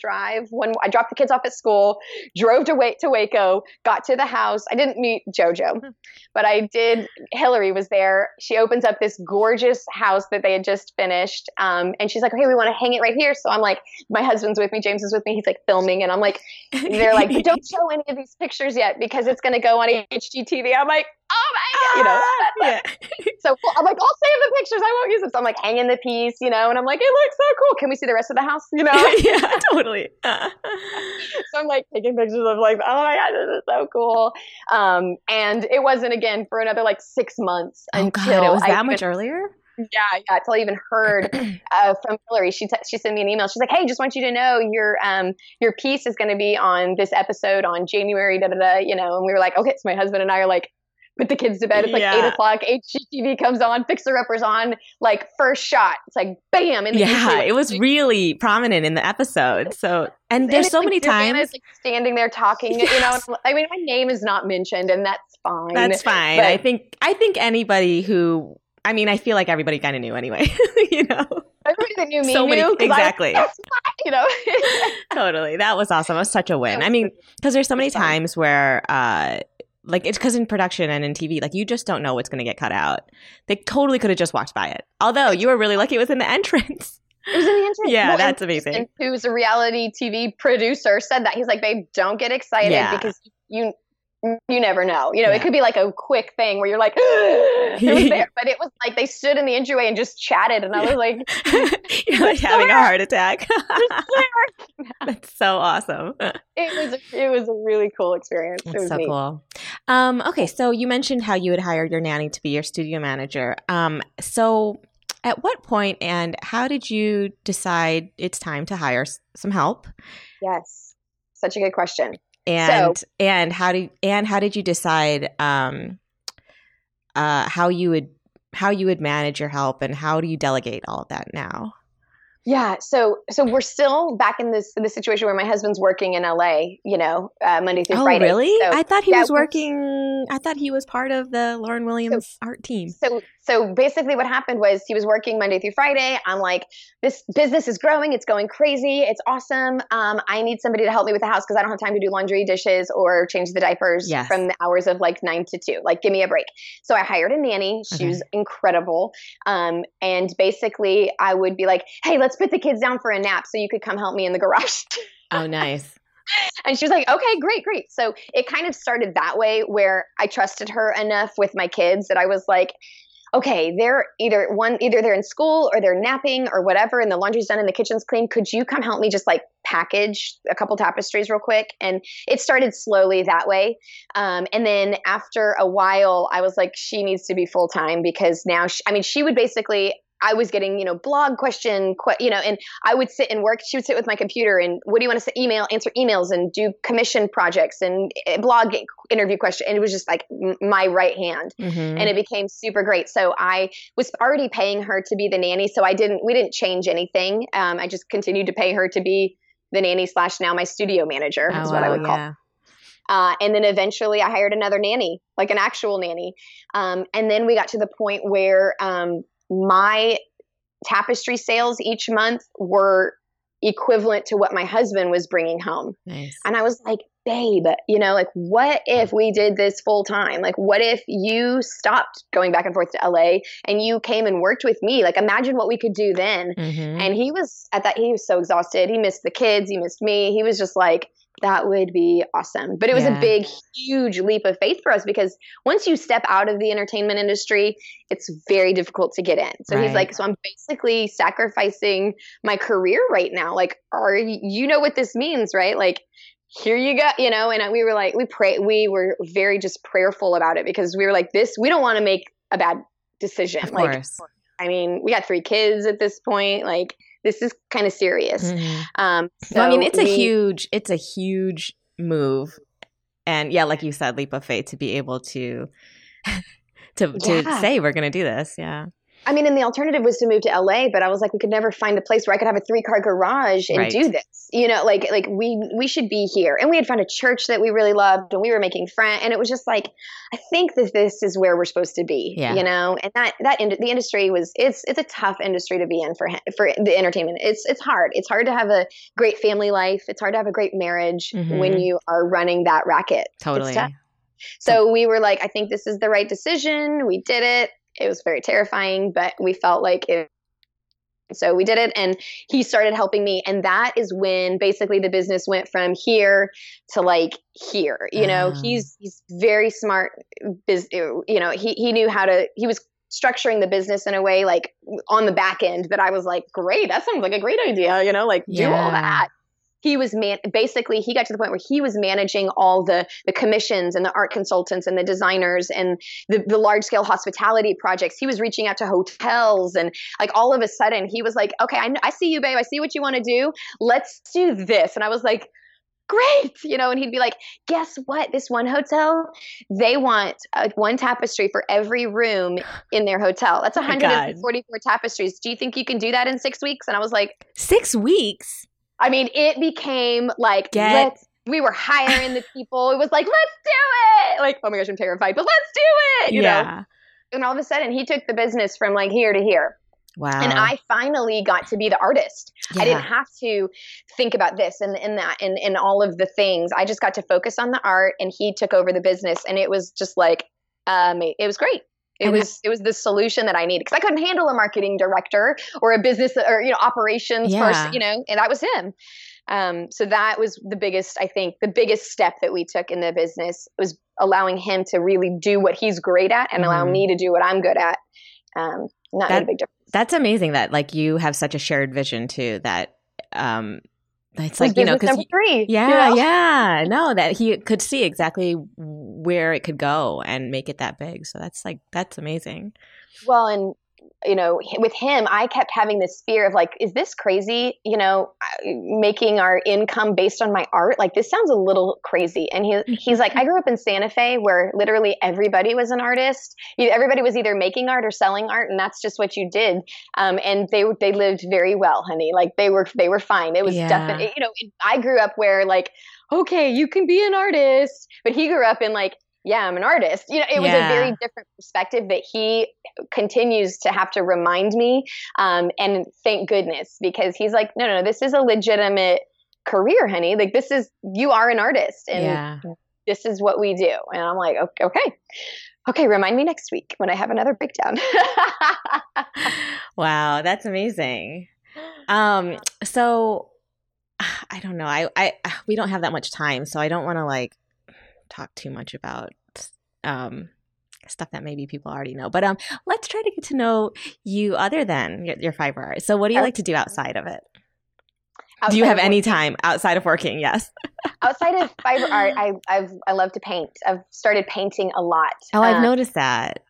Drive when I dropped the kids off at school, drove to wait to Waco, got to the house. I didn't meet JoJo, hmm. but I did. Hillary was there. She opens up this gorgeous house that they had just finished, um, and she's like, "Okay, we want to hang it right here." So I'm like, my husband's with me, James is with me. He's like filming, and I'm like, they're like, "Don't [LAUGHS] show any of these pictures yet because it's going to go on HGTV." I'm like, "Oh my god!" [LAUGHS] You know. Ah, yeah. [LAUGHS] so I'm like, "I'll save the pictures. I won't use them." So I'm like hanging the piece, you know, and I'm like, "It looks so cool. Can we see the rest of the house?" You [LAUGHS] know. yeah, totally. so I'm like taking pictures of like, oh my god, this is so cool. Um, and it wasn't again for another like six months oh until god, it was that much earlier. Yeah, yeah. Until I even heard [CLEARS THROAT] uh, from Hillary, she t- she sent me an email. She's like, "Hey, just want you to know your um your piece is going to be on this episode on January, da da da." You know, and we were like, "Okay." So my husband and I are like, put the kids to bed. It's like yeah. eight o'clock. HGTV comes on. Fixer Upper's on. Like first shot. It's like bam. In the yeah, it was really prominent in the episode. So and, and there's so like many times like standing there talking. Yes. You know, I mean, my name is not mentioned, and that's fine. That's fine. But, I think I think anybody who. I mean, I feel like everybody kind of knew anyway. [LAUGHS] you know. Everybody that knew me so many, knew. Exactly. [LAUGHS] I, you know. totally. That was awesome. It was such a win. I mean, because there's so many times where uh, like it's because in production and in TV, like you just don't know what's going to get cut out. They totally could have just walked by it. Although you were really lucky it was in the [LAUGHS] entrance. It was in the entrance. Yeah, that's amazing. Who's a reality TV producer said that he's like, babe, don't get excited yeah. because you you never know. You know, yeah. it could be like a quick thing where you're like, [GASPS] it was there, [LAUGHS] but it was like they stood in the entryway and just chatted, and I was like, [LAUGHS] you're like [LAUGHS] having a heart attack. That's so awesome. It was it was a really cool experience. That's it was so neat. cool. Um, okay, so you mentioned how you had hired your nanny to be your studio manager. Um, so at what point and how did you decide it's time to hire some help? Yes, such a good question. And so, and how did and how did you decide um, uh, how you would how you would manage your help and how do you delegate all of that now? Yeah, so so we're still back in this this situation where my husband's working in LA, you know, uh, Monday through oh, Friday. really? So, I thought he yeah, was working. I thought he was part of the Lauren Williams so, art team. So so basically, what happened was he was working Monday through Friday. I'm like, this business is growing. It's going crazy. It's awesome. Um, I need somebody to help me with the house because I don't have time to do laundry, dishes, or change the diapers yes. from the hours of like nine to two. Like, give me a break. So I hired a nanny. She okay. was incredible. Um, and basically, I would be like, hey, let's put the kids down for a nap so you could come help me in the garage. [LAUGHS] oh, nice and she was like, okay, great, great. So it kind of started that way where I trusted her enough with my kids that I was like, okay, they're either one, either they're in school or they're napping or whatever, and the laundry's done and the kitchen's clean. Could you come help me just like package a couple tapestries real quick? And it started slowly that way. Um, and then after a while, I was like, she needs to be full time because now, she, I mean, she would basically I was getting, you know, blog question, you know, and I would sit and work. She would sit with my computer and what do you want to say? Email, answer emails and do commission projects and eh, blog interview question. And it was just like my right hand. Mm-hmm. And it became super great. So I was already paying her to be the nanny. So I didn't, we didn't change anything. Um, I just continued to pay her to be the nanny slash now my studio manager oh, is what I would call uh, and then eventually I hired another nanny, like an actual nanny. Um, and then we got to the point where um, my tapestry sales each month were equivalent to what my husband was bringing home. Nice. And I was like, babe, you know, like what if we did this full time? Like what if you stopped going back and forth to LA and you came and worked with me? Like imagine what we could do then. Mm-hmm. And he was at that he was so exhausted. He missed the kids, he missed me. He was just like that would be awesome. But it was yeah. a big, huge leap of faith for us because once you step out of the entertainment industry, it's very difficult to get in. So right. he's like, so I'm basically sacrificing my career right now. Like, are you know what this means, right? Like, here you go, you know. And uh, we were like, we pray, we were very just prayerful about it because we were like, this, we don't want to make a bad decision. Of like, course. I mean, we got three kids at this point. Like, this is kind of serious. Mm-hmm. Um, so I mean, it's we, a huge, it's a huge move, and yeah, like you said, leap of faith to be able to [LAUGHS] to to say we're going to do this. Yeah. I mean, and the alternative was to move to LA, but I was like, we could never find a place where I could have a three car garage and right. do this. You know, like like we we should be here. And we had found a church that we really loved, and we were making friends. And it was just like, I think that this is where we're supposed to be. Yeah. You know, and that that in, the industry was it's it's a tough industry to be in for for the entertainment. It's it's hard. It's hard to have a great family life. It's hard to have a great marriage mm-hmm. when you are running that racket. Totally. So we were like, I think this is the right decision. We did it it was very terrifying, but we felt like it. So we did it, and he started helping me, and that is when basically the business went from here to like here. You know, uh. he's he's very smart. Biz, you know, he he knew how to. He was structuring the business in a way like on the back end that I was like, great, that sounds like a great idea. You know, like yeah. do all that he was man basically he got to the point where he was managing all the the commissions and the art consultants and the designers and the, the large scale hospitality projects. He was reaching out to hotels and like all of a sudden he was like okay I, I see you babe. I see what you want to do. Let's do this. And i was like great! You know and he'd be like guess what? This one hotel they want uh, one tapestry for every room in their hotel. That's 144 oh tapestries. Do you think you can do that in six weeks? And i was like six weeks I mean, it became like Get- we were hiring the people. It was like, let's do it. Like, oh my gosh, I'm terrified, but let's do it. You yeah. know? And all of a sudden he took the business from like here to here. Wow. And I finally got to be the artist. Yeah. I didn't have to think about this and, and that and, and all of the things. I just got to focus on the art and he took over the business. And it was just like, um, it was great. It and was it was the solution that I needed because I couldn't handle a marketing director or a business or you know operations yeah. person, you know, and that was him. Um, so that was the biggest, I think, the biggest step that we took in the business was allowing him to really do what he's great at and mm-hmm. allow me to do what I'm good at. Um, not that, a big difference. That's amazing that like you have such a shared vision too that um it's like, you know, because yeah, you know? yeah, no, that he could see exactly where it could go and make it that big. So that's like that's amazing. Well, and you know, with him, I kept having this fear of like, is this crazy? You know, making our income based on my art. Like, this sounds a little crazy. And he, he's like, I grew up in Santa Fe where literally everybody was an artist. Everybody was either making art or selling art, and that's just what you did. Um, and they they lived very well, honey. Like they were they were fine. It was yeah. definitely, you know, I grew up where like, okay, you can be an artist, but he grew up in like yeah, I'm an artist. You know, it was yeah. a very different perspective that he continues to have to remind me. Um, and thank goodness because he's like, no, no, no, this is a legitimate career, honey. Like this is, you are an artist and yeah. this is what we do. And I'm like, okay, okay, remind me next week when I have another breakdown. [LAUGHS] wow, that's amazing. Um, so I don't know. I, I, we don't have that much time, so I don't want to like talk too much about um, stuff that maybe people already know. But um, let's try to get to know you other than your, your fiber art. So, what do you like to do outside of it? Outside do you have any time outside of working? Yes. [LAUGHS] outside of fiber art, I I've I love to paint. I've started painting a lot. Oh, I've um, noticed that.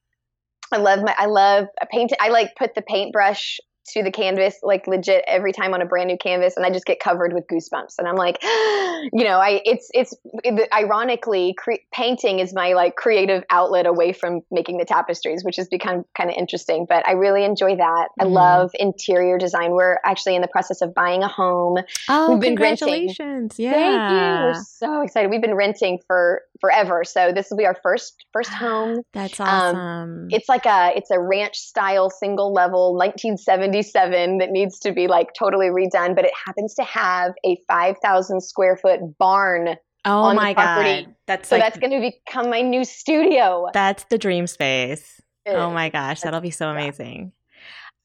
I love my I love a paint. I like put the paintbrush to the canvas like legit every time on a brand new canvas and I just get covered with goosebumps. And I'm like [GASPS] you know I it's it's it, ironically cre- painting is my like creative outlet away from making the tapestries which has become kind of interesting but I really enjoy that. Mm-hmm. I love interior design. We're actually in the process of buying a home. Oh We've been congratulations renting. yeah thank you. We're so excited. We've been renting for forever. So this will be our first first [GASPS] home. That's awesome. um, it's like a it's a ranch style single level 1970 77 that needs to be like totally redone, but it happens to have a 5,000 square foot barn. Oh my god, that's so like, that's going to become my new studio. That's the dream space. Oh my gosh, that'll be so amazing.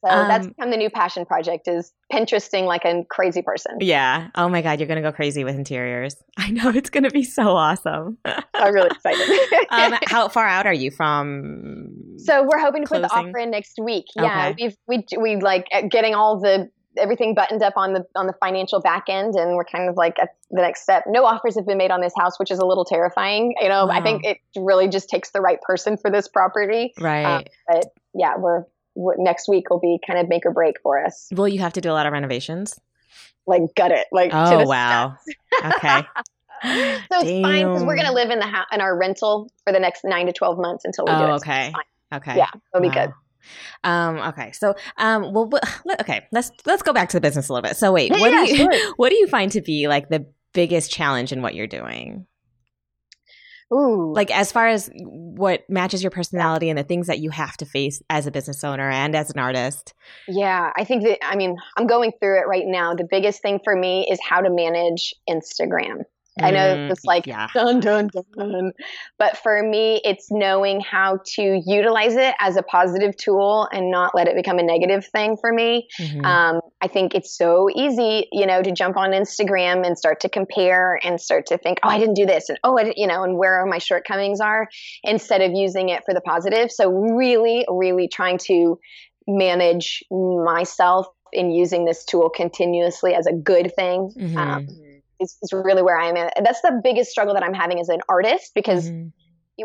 So um, that's become the new passion project is Pinteresting like a crazy person. Yeah. Oh my God, you're gonna go crazy with interiors. [LAUGHS] I know it's gonna be so awesome. I'm really excited. [LAUGHS] um, [LAUGHS] how far out are you from? So we're hoping to put the offer in next week. Yeah, okay. we've we we like uh, getting all the everything buttoned up on the on the financial back end and we're kind of like at the next step no offers have been made on this house which is a little terrifying you know wow. i think it really just takes the right person for this property right um, but yeah we're next week will be kind of make or break for us. Will you have to do a lot of renovations? Like gut it, like oh wow, okay. [LAUGHS] so it's Damn. fine because we're gonna live in the house in our rental for the next nine to twelve months until we oh, do it. Okay, so okay, yeah, it'll wow. be good. Um, okay, so um, well, okay, let's let's go back to the business a little bit. So wait, what yeah, do you sure. [LAUGHS] what do you find to be like the biggest challenge in what you're doing? Ooh. Like as far as what matches your personality and the things that you have to face as a business owner and as an artist. Yeah, I think that I mean, I'm going through it right now. The biggest thing for me is how to manage Instagram. I know mm, it's like yeah. dun dun dun, but for me, it's knowing how to utilize it as a positive tool and not let it become a negative thing for me. Mm-hmm. Um, I think it's so easy, you know, to jump on Instagram and start to compare and start to think, oh, I didn't do this, and oh, I you know, and where are my shortcomings are, instead of using it for the positive. So really, really trying to manage myself in using this tool continuously as a good thing. Mm-hmm. Um, is, is really where I am. And that's the biggest struggle that I'm having as an artist because mm-hmm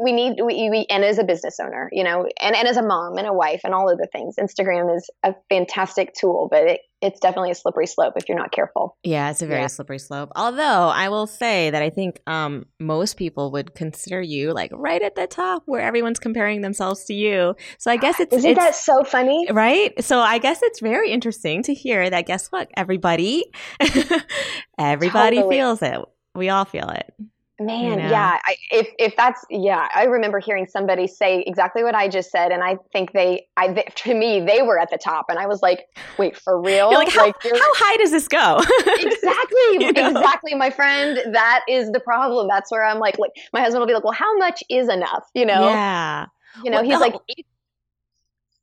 we need we, we and as a business owner you know and, and as a mom and a wife and all of the things instagram is a fantastic tool but it, it's definitely a slippery slope if you're not careful. Yeah it's a very yeah. slippery slope. Although i will say that i think um, most people would consider you like right at the top where everyone's comparing themselves to you. So i guess it's isn't it's, that so funny? Right? So i guess it's very interesting to hear that guess what? Everybody [LAUGHS] everybody totally. feels it. We all feel it Man, you know? yeah. I, if if that's yeah, I remember hearing somebody say exactly what I just said, and I think they, I they, [LAUGHS] to me, they were at the top, and I was like, wait, for [LAUGHS] real? You're like, how, like, how high does this go? [LAUGHS] exactly, you know? exactly, my friend. That is the problem. That's where I'm like, like, my husband will be like, well, how much is enough? You know? Yeah. You know, well, he's no. like.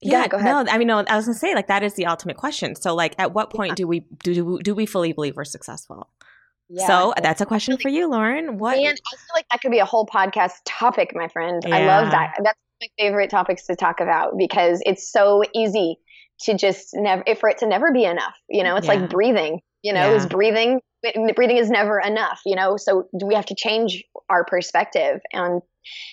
Yeah, go ahead. no, I mean, no, I was gonna say like that is the ultimate question. So, like, at what point yeah. do we do do we fully believe we're successful? Yeah, so that's a question for you, Lauren. What? And I feel like that could be a whole podcast topic, my friend. Yeah. I love that. That's my favorite topics to talk about because it's so easy to just never, for it to never be enough. You know, it's yeah. like breathing. You know, is breathing breathing is never enough. You know, so we have to change our perspective and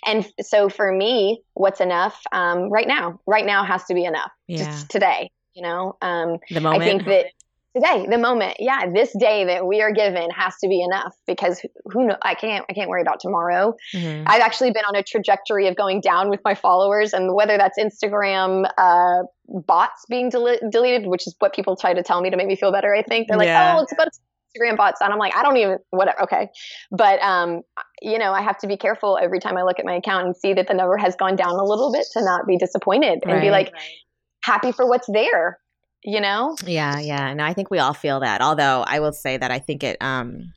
and so for me, what's enough um, right now? Right now has to be enough. Just today. You know, um, the moment. I think that today the moment yeah this day that we are given has to be enough because who know i can't i can't worry about tomorrow mm-hmm. i've actually been on a trajectory of going down with my followers and whether that's instagram uh, bots being del- deleted which is what people try to tell me to make me feel better i think they're like yeah. oh it's about instagram bots and i'm like i don't even whatever okay but um you know i have to be careful every time i look at my account and see that the number has gone down a little bit to not be disappointed and right. be like right. happy for what's there you know? Yeah, yeah. No, I think we all feel that. Although I will say that I think it, um,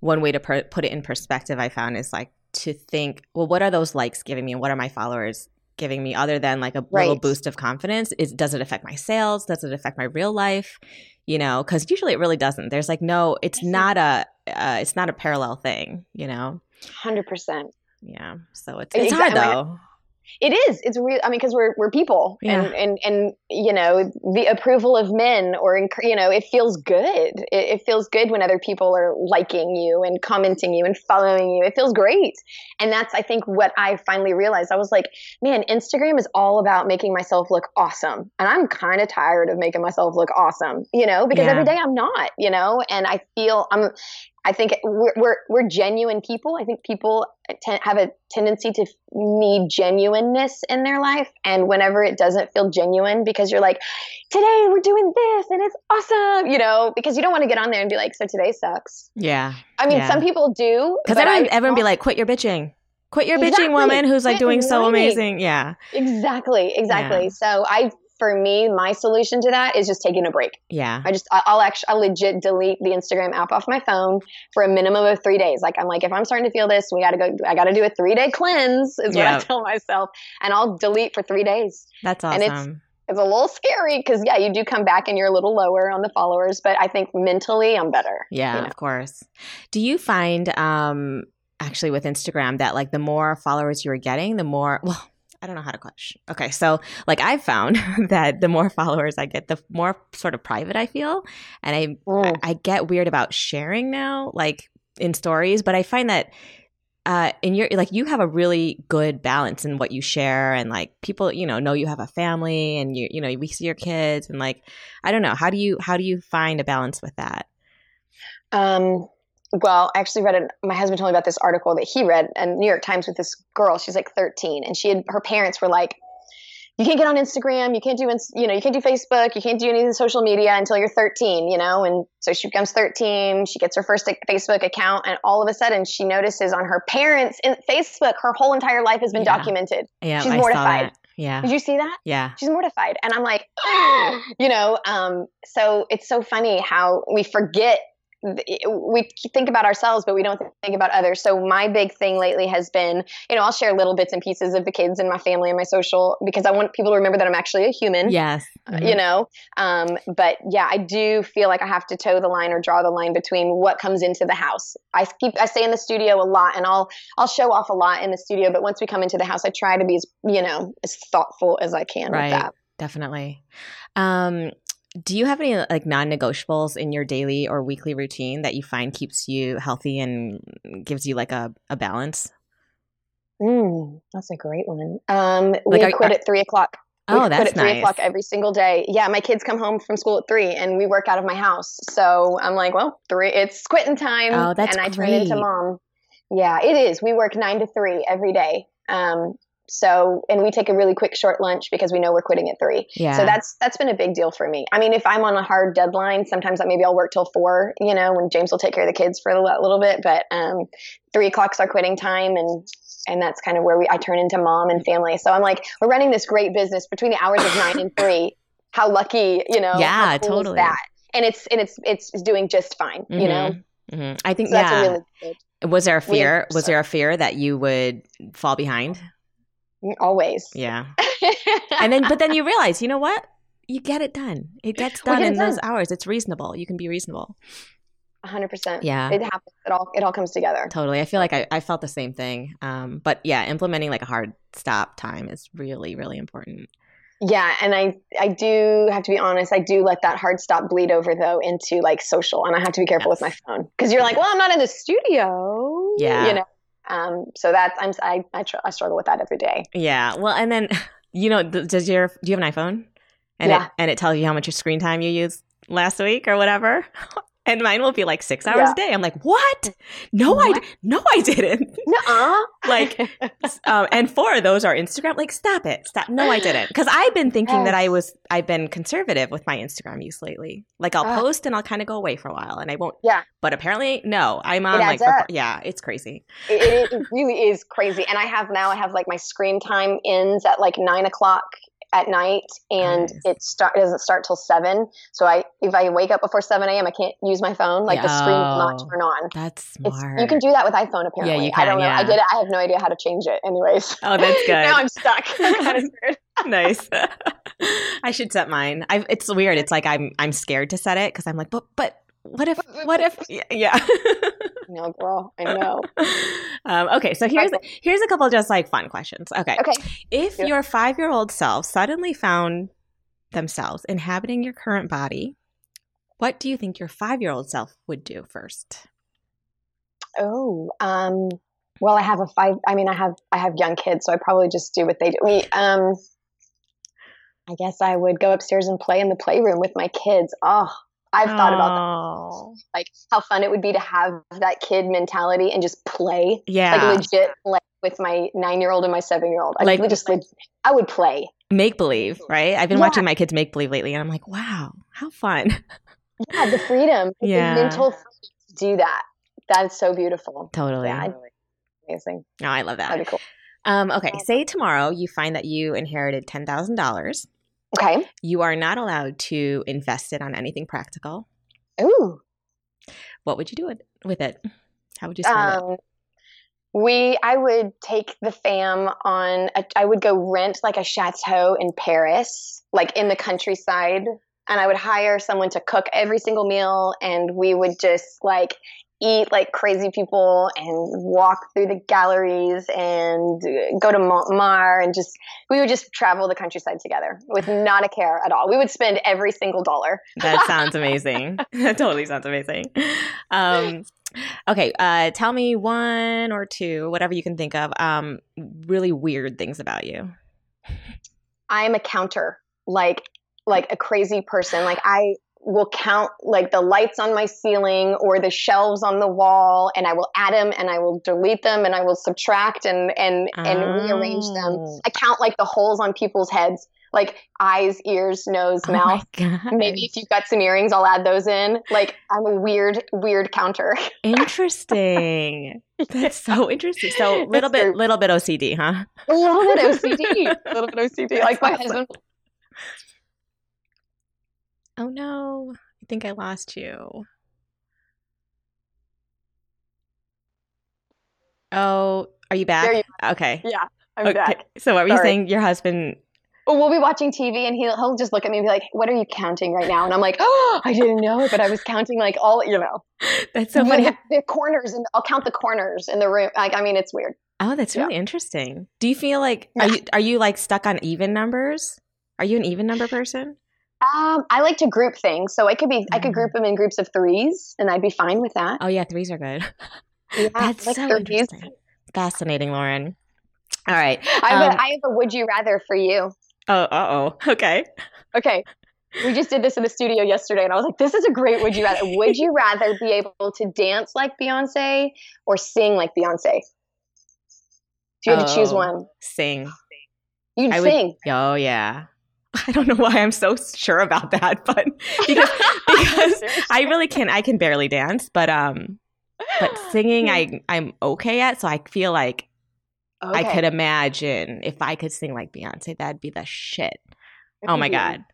one way to per- put it in perspective, I found is like to think, well, what are those likes giving me? And what are my followers giving me other than like a right. little boost of confidence? Is, does it affect my sales? Does it affect my real life? You know, because usually it really doesn't. There's like no, it's not a, uh, it's not a parallel thing. You know, hundred percent. Yeah. So it's it's hard though. It is. It's real. I mean, because we're we're people, Yeah. and and and you know the approval of men, or you know, it feels good. It, it feels good when other people are liking you and commenting you and following you. It feels great, and that's I think what I finally realized. I was like, man, Instagram is all about making myself look awesome, and I'm kind of tired of making myself look awesome. You know, because Yeah. every day I'm not. You know, and I feel I'm. I think we're, we're, we're genuine people. I think people ten, have a tendency to need genuineness in their life. And whenever it doesn't feel genuine, because you're like, today we're doing this and it's awesome, you know, because you don't want to get on there and be like, so today sucks. Yeah. I mean, Yeah. some people do. Because everyone, I- everyone be like, quit your bitching. Quit your bitching, woman who's like Quit doing so amazing. Yeah. Exactly, exactly. Yeah. So I, for me, my solution to that is just taking a break. Yeah. I just, I- I'll actually, I'll legit delete the Instagram app off my phone for a minimum of three days. Like, I'm like, if I'm starting to feel this, we got to go, I got to do a three day cleanse, is Yeah. what I tell myself. And I'll delete for three days. That's And awesome. it's- It's a little scary because, yeah, you do come back and you're a little lower on the followers, but I think mentally I'm better. Yeah, you know. of course. Do you find um actually with Instagram that like the more followers you are getting, the more [LAUGHS] well, I don't know how to question. Okay, so like I've found [LAUGHS] that the more followers I get, the more sort of private I feel, and I Mm. I get weird about sharing now, like in stories, but I find that uh in your like you have a really good balance in what you share and like people you know know you have a family and you you know we see your kids and like i don't know how do you how do you find a balance with that Um, well, I actually read it. My husband told me about this article that he read in New York Times with this girl. She's like 13, and she had her parents were like, "You can't get on Instagram. You can't do, you know, you can't do Facebook. You can't do any of the social media until you're 13." You know, and so she becomes 13. She gets her first Facebook account, and all of a sudden, she notices on her parents' in Facebook, her whole entire life has been Yeah. documented. yeah She's I mortified. yeah Did you see that? yeah she's mortified and i'm like [GASPS] you know um, so it's so funny how we forget we think about ourselves but we don't think about others. So my big thing lately has been you know i'll share little bits and pieces of the kids and my family and my social because i want people to remember that i'm actually a human yes. Uh, you know? Um, but yeah i do feel like i have to toe the line or draw the line between what comes into the house. I keep i stay in the studio a lot and i'll i'll show off a lot in the studio but once we come into the house i try to be as you know as thoughtful as i can Right. with that. Definitely. Um do you have any like non-negotiables in your daily or weekly routine that you find keeps you healthy and gives you like a, a balance Mm, that's a great one. Um, Like, we are- quit are- at three o'clock. We oh that's at three nice o'clock every single day. Yeah, my kids come home from school at three, and we work out of my house. So I'm like, well, three. It's quitting time. Oh, that's and I turn into mom. Yeah, it is. We work nine to three every day. Um, so and we take a really quick short lunch because we know we're quitting at three. yeah So that's that's been a big deal for me. I mean, if I'm on a hard deadline, sometimes like, maybe I'll work till four, you know, when James will take care of the kids for a little bit. But um, three o'clock's our quitting time, and and that's kind of where we I turn into mom and family. So I'm like, we're running this great business between the hours of nine and [LAUGHS] three. How lucky, you know? Yeah, cool is totally. that? And it's and it's it's doing just fine, you know. Mhm. i think So yeah a really good. was there a fear was there a fear that you would fall behind Always. yeah [LAUGHS] and then but then you realize you know what you get it done it gets done get in it those hours it's reasonable you can be reasonable hundred percent. Yeah. It happens. It all it all comes together. totally i feel like i, I felt the same thing um, but yeah implementing like a hard stop time is really really important Yeah, and I I do have to be honest. I do let that hard stop bleed over though into like social, and I have to be careful with my phone because you're like, well, I'm not in the studio. Yeah. you know. Um, so that's I'm I I, tr- I struggle with that every day. yeah well and then you know does your do you have an iphone and Yeah. it and it tells you how much your screen time you used last week or whatever [LAUGHS] and mine will be like six hours Yeah. a day i'm like what no i What? d- no i didn't [LAUGHS] Nuh-uh. Like, um, and four of those are Instagram. Like, stop it, stop. No, I didn't, because I've been thinking that I was. I've been conservative with my Instagram use lately. Like, I'll Ah. post and I'll kind of go away for a while, and I won't. Yeah. But apparently, no, I'm on like, for- yeah, it's crazy. it, it, it really is crazy. And I have now I have like my screen time ends at like nine o'clock at night, and Nice. it start doesn't start till seven. So I if I wake up before seven a.m., I can't use my phone. Like the screen will not turn on. That's It's, smart. you can do that with iPhone apparently. Yeah, you can, I don't know. I did it. I have no idea how to change it. Anyways. Oh, that's good. [LAUGHS] now I'm stuck. I'm kind of nice. [LAUGHS] I should set mine. I, it's weird. It's like I'm I'm scared to set it because I'm like, but but what if [LAUGHS] what if yeah. No girl. I know. [LAUGHS] Um, okay so here's here's a couple just like fun questions. Okay. Okay. If yeah. your five year old self suddenly found themselves inhabiting your current body what do you think your five year old self would do first? Oh um well i have a five i mean i have i have young kids so i probably just do what they do. We um i guess i would go upstairs and play in the playroom with my kids. Oh I've thought about that. Like how fun it would be to have that kid mentality and just play. Yeah. Like legit play with my nine year old and my seven year old. I like, just like, I would play. Make believe, right? I've been yeah. watching my kids make believe lately and I'm like, wow, how fun. [LAUGHS] Yeah, the freedom. [LAUGHS] yeah. The mental freedom to do that. That's so beautiful. Totally. Yeah, amazing. No, I love that. That'd be cool. Um, okay, say tomorrow you find that you inherited ten thousand dollars Okay. You are not allowed to invest it on anything practical. Ooh. What would you do with it? How would you spend um, it? We, I would take the fam on. A, I would go rent like a chateau in Paris, like in the countryside, and I would hire someone to cook every single meal, and we would just like eat like crazy people and walk through the galleries and go to Montmartre and just we would just travel the countryside together with not a care at all. We would spend every single dollar. that [LAUGHS] sounds amazing. [LAUGHS] that totally sounds amazing. Um, okay, uh, tell me one or two, whatever you can think of, um, really weird things about you. I'm a counter, like like a crazy person. Like I will count like the lights on my ceiling or the shelves on the wall and I will add them and I will delete them and I will subtract and and and oh. rearrange them. Oh. I count like the holes on people's heads like eyes, ears, nose, oh mouth. Maybe if you've got some earrings, I'll add those in. Like I'm a weird, weird counter. [LAUGHS] interesting. That's so interesting. So little bit, little bit OCD, huh? A little bit OCD. [LAUGHS] a little bit OCD. That's like my awesome. husband Oh no, I think I lost you. Oh, are you back? You okay. Yeah, I'm okay. back. So what were Sorry. you saying? Your husband well, we'll be watching TV and he'll he'll just look at me and be like, "What are you counting right now?" And I'm like, "Oh, I didn't know, but I was counting like all, you know." [LAUGHS] That's so funny. The, the corners and I'll count the corners in the room. Like, I mean, it's weird. Oh, that's really yeah. interesting. Do you feel like are you are you like stuck on even numbers? Are you an even number [SIGHS] person? Um, I like to group things, so I could be mm. I could group mm. them in groups of threes, and I'd be fine with that. Oh yeah, threes are good. Yeah, [LAUGHS] that's like so threes. interesting. Fascinating, Lauren. All right, I have, um, a, I have a would you rather for you. Oh, uh oh. [LAUGHS] Okay. Okay. We just did this in the studio yesterday, and I was like, "This is a great would you rather." would you rather be able to dance like Beyonce or sing like Beyonce? If you had oh, to choose one, sing. You'd I sing. Would, oh yeah. [LAUGHS] I don't know why I'm so sure about that, but [LAUGHS] because [LAUGHS] because I really can I can barely dance, but um but singing I I'm okay at, so I feel like okay. I could imagine if I could sing like Beyonce, that'd be the shit. Oh my god.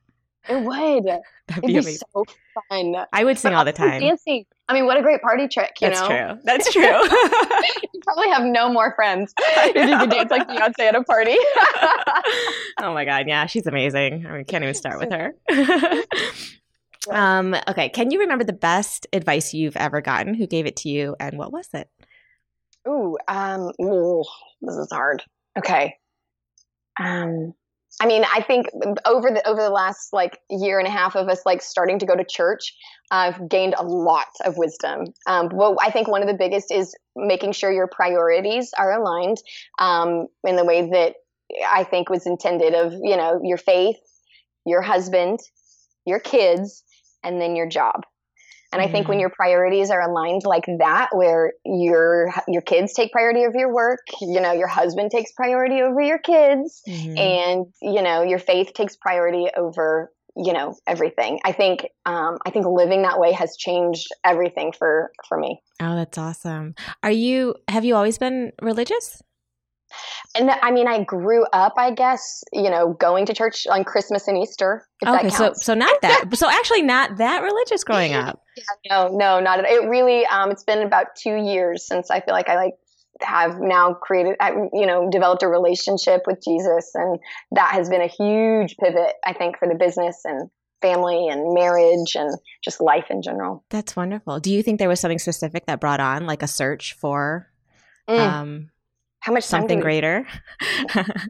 It would. [LAUGHS] That'd be, be so fun. I would sing all the time. Dancing. I mean, what a great party trick, you know. That's know? true. [LAUGHS] That's true. [LAUGHS] you probably have no more friends if you could dance like Beyonce at a party. oh my god, yeah, she's amazing. I mean, can't even start with her. um, okay, can you remember the best advice you've ever gotten? Who gave it to you, and what was it? Ooh, um, ooh, this is hard. Okay. Um, I mean, I think over the over the last like year and a half of us like starting to go to church, I've gained a lot of wisdom. Um, well, I think one of the biggest is making sure your priorities are aligned um, in the way that I think was intended. Of you know your faith, your husband, your kids, and then your job. And I think when mm-hmm. your priorities are aligned like that, where your your kids take priority over your work, you know, your husband takes priority over your kids, mm-hmm. and you know, your faith takes priority over you know everything. I think um, I think living that way has changed everything for for me. Oh, that's awesome. Are you? Have you always been religious? And I mean, I grew up, I guess, you know, going to church on Christmas and Easter. okay, so so not that. so actually, not that religious growing up. Yeah, no, no, not. at, It really. Um, it's been about two years since I feel like I like have now created, you know, developed a relationship with Jesus, and that has been a huge pivot, I think, for the business and family and marriage and just life in general. That's wonderful. Do you think there was something specific that brought on like a search for Mm. um, How much something greater? Yes, [LAUGHS]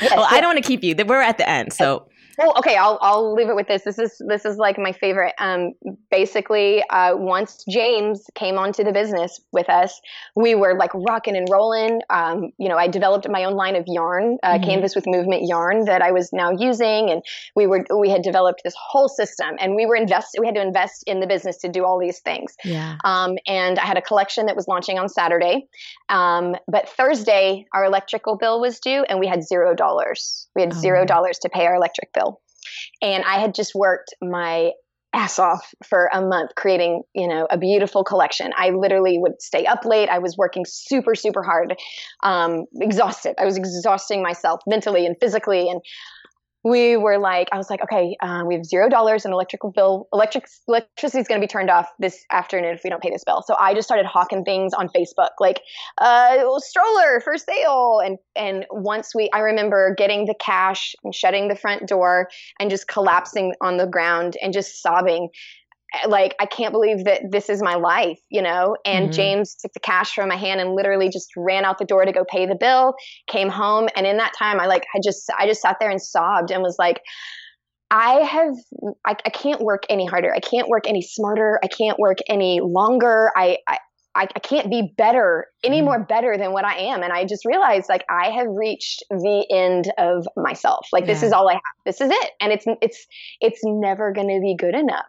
[LAUGHS] well, I don't want to keep you. We're at the end, so Well, okay, I'll I'll leave it with this. This is this is like my favorite. Um, basically, uh, once James came onto the business with us, we were like rocking and rolling. Um, you know, I developed my own line of yarn, uh, Mhm. Canvas with Movement yarn that I was now using, and we were we had developed this whole system, and we were invest we had to invest in the business to do all these things. yeah. Um, and I had a collection that was launching on Saturday. Um, but Thursday, our electrical bill was due, and we had zero dollars. We had Oh. zero dollars to pay our electric bill. And I had just worked my ass off for a month creating, you know, a beautiful collection. I literally would stay up late. I was working super, super hard, um, exhausted. I was exhausting myself mentally and physically. And we were like, I was like, okay, uh, we have zero dollars in electrical bill. Electric electricity is going to be turned off this afternoon if we don't pay this bill. So I just started hawking things on Facebook, like uh, stroller for sale. And and once we, I remember getting the cash and shutting the front door and just collapsing on the ground and just sobbing. Like I can't believe that this is my life, you know. And Mhm. James took the cash from my hand and literally just ran out the door to go pay the bill came home and in that time i like i just i just sat there and sobbed and was like i have i, I can't work any harder i can't work any smarter i can't work any longer i i I, can't be better, any Mhm. more better than what I am. And I just realized like I have reached the end of myself. Like this is all I have. This is it. And it's it's it's never gonna be good enough.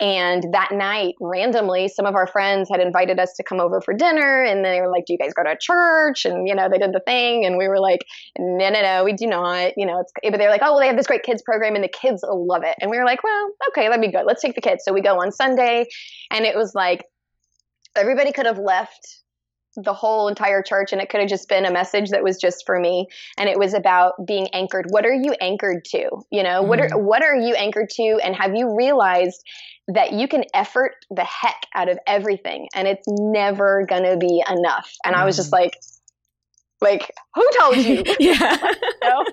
And that night, randomly, some of our friends had invited us to come over for dinner, and they were like, "Do you guys go to church?" And you know, they did the thing, and we were like, "No, no, no, we do not." You know, it's but they're like, "Oh, well, they have this great kids program, and the kids love it." And we were like, "Well, okay, that'd be good. Let's take the kids." So we go on Sunday, and it was like everybody could have left the whole entire church and it could have just been a message that was just for me. And it was about being anchored. What are you anchored to? You know what are mm-hmm. what are you anchored to? And have you realized that you can effort the heck out of everything and it's never gonna be enough? And i was just mm-hmm. like like who told you [LAUGHS] yeah. [LAUGHS] know?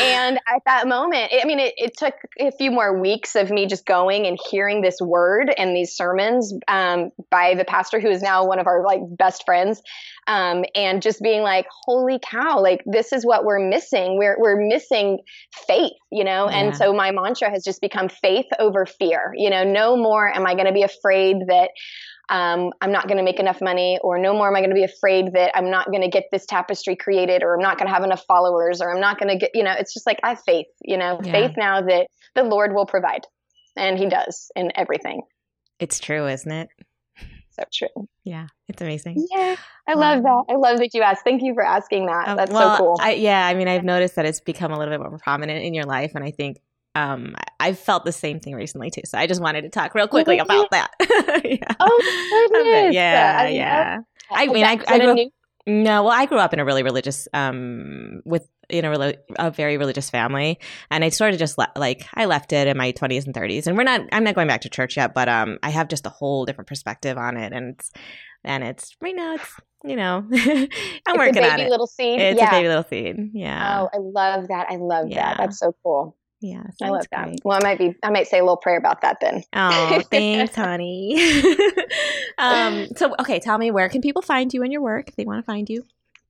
and at that moment, I mean, it, it took a few more weeks of me just going and hearing this word and these sermons um, by the pastor who is now one of our like best friends, um, and just being like, "Holy cow! Like this is what we're missing. We're we're missing faith, you know." Yeah. And so my mantra has just become faith over fear. You know, no more am I going to be afraid that um, I'm not going to make enough money, or no more am I going to be afraid that I'm not going to get this tapestry created, or I'm not going to have enough followers, or I'm not going to get, you know, it's just like I have faith, you know, Yeah. faith now that the Lord will provide. And He does in everything. It's true, isn't it? So true. Yeah, it's amazing. Yeah. I love that. I love that you asked. Thank you for asking that. Uh, That's well, so cool. I, yeah, I mean, I've noticed that it's become a little bit more prominent in your life, and I think um, I- I've felt the same thing recently too. So I just wanted to talk real quickly about that. [LAUGHS] yeah. oh, [LAUGHS] goodness. Yeah, I yeah. love I mean, I- I grew up- new- No, well, I grew up in a really religious, um, with in a, a very religious family, and I sort of just le- like I left it in my twenties and thirties, and we're not. I'm not going back to church yet, but um, I have just a whole different perspective on it, and it's, and it's right now it's you know [LAUGHS] I'm it's working a baby on it. little seed. It's yeah. a baby little seed. Yeah. Oh, I love that. I love Yeah. that. That's so cool. Yeah. I love that. great. Well, I might be. I might say a little prayer about that then. Oh, [LAUGHS] thanks, honey. [LAUGHS] um, so, okay, tell me where can people find you and your work if they want to find you?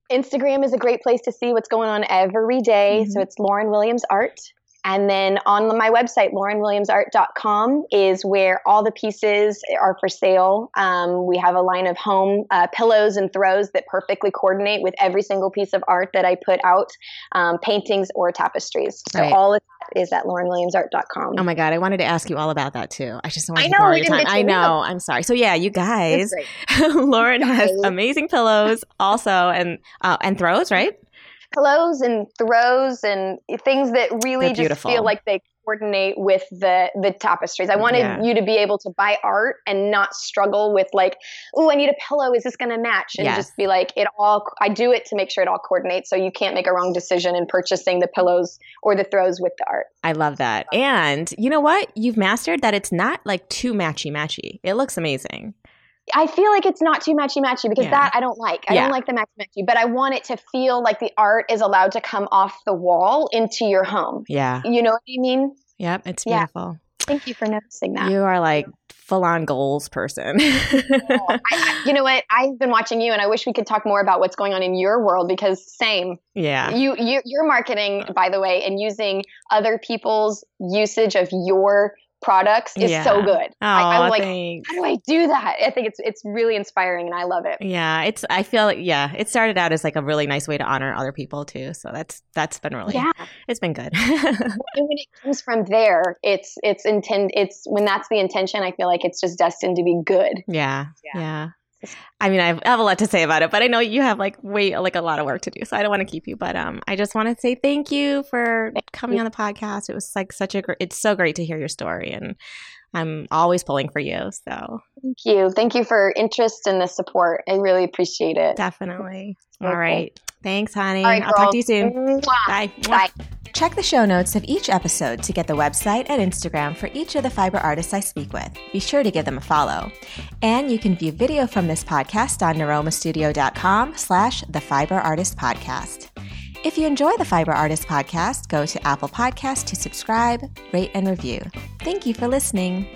Instagram is a great place to see what's going on every day. So Mhm. it's Lauren Williams Art. And then on my website, laurenwilliamsart.com, is where all the pieces are for sale. Um, we have a line of home uh, pillows and throws that perfectly coordinate with every single piece of art that I put out, um, paintings or tapestries. So Right. all of that is at laurenwilliamsart.com. Oh my god, I wanted to ask you all about that too. I just don't want I to know, we your time. I know. I'm sorry. So yeah, you guys. [LAUGHS] Lauren has amazing pillows also, and uh, and throws, right? Pillows and throws and things that really just feel like they coordinate with the the tapestries. I wanted Yeah. you to be able to buy art and not struggle with like, oh, I need a pillow. Is this going to match? And Yes. just be like, it all. I do it to make sure it all coordinates, so you can't make a wrong decision in purchasing the pillows or the throws with the art. I love that. And you know what? You've mastered that it's not like too matchy matchy. It looks amazing. I feel like it's not too matchy matchy because Yeah. that I don't like. I Yeah. don't like the matchy matchy, but I want it to feel like the art is allowed to come off the wall into your home. Yeah. You know what I mean? Yep, it's Yeah. beautiful. Thank you for noticing that. You are like full on goals person. Oh, I, I, you know what? I've been watching you, and I wish we could talk more about what's going on in your world because same. yeah. You, you you're marketing, by the way, and using other people's usage of your products is Yeah. so good. Oh, I, I'm like, thanks. how do I do that? I think it's it's really inspiring, and I love it. Yeah, it's. I feel like yeah, it started out as like a really nice way to honor other people too. So that's that's been really. Yeah, It's been good. [LAUGHS] when it comes from there, it's it's intend. It's when that's the intention. I feel like it's just destined to be good. yeah, Yeah. yeah. I mean, I have, a lot to say about it, but I know you have like way like a lot of work to do, so I don't want to keep you. But um, I just want to say thank you for coming on the podcast. It was like such a great. It's so great to hear your story, and I'm always pulling for you. So Thank you, thank you for interest and the support. I really appreciate it. definitely. Okay. All right. Thanks, honey. All right, I'll talk to you soon. Mwah. Bye. Bye. Check the show notes of each episode to get the website and Instagram for each of the fiber artists I speak with. Be sure to give them a follow. And you can view video from this podcast on niromastudio.com slash the fiber artist podcast. If you enjoy the Fiber Artist podcast, go to Apple Podcasts to subscribe, rate, and review. Thank you for listening.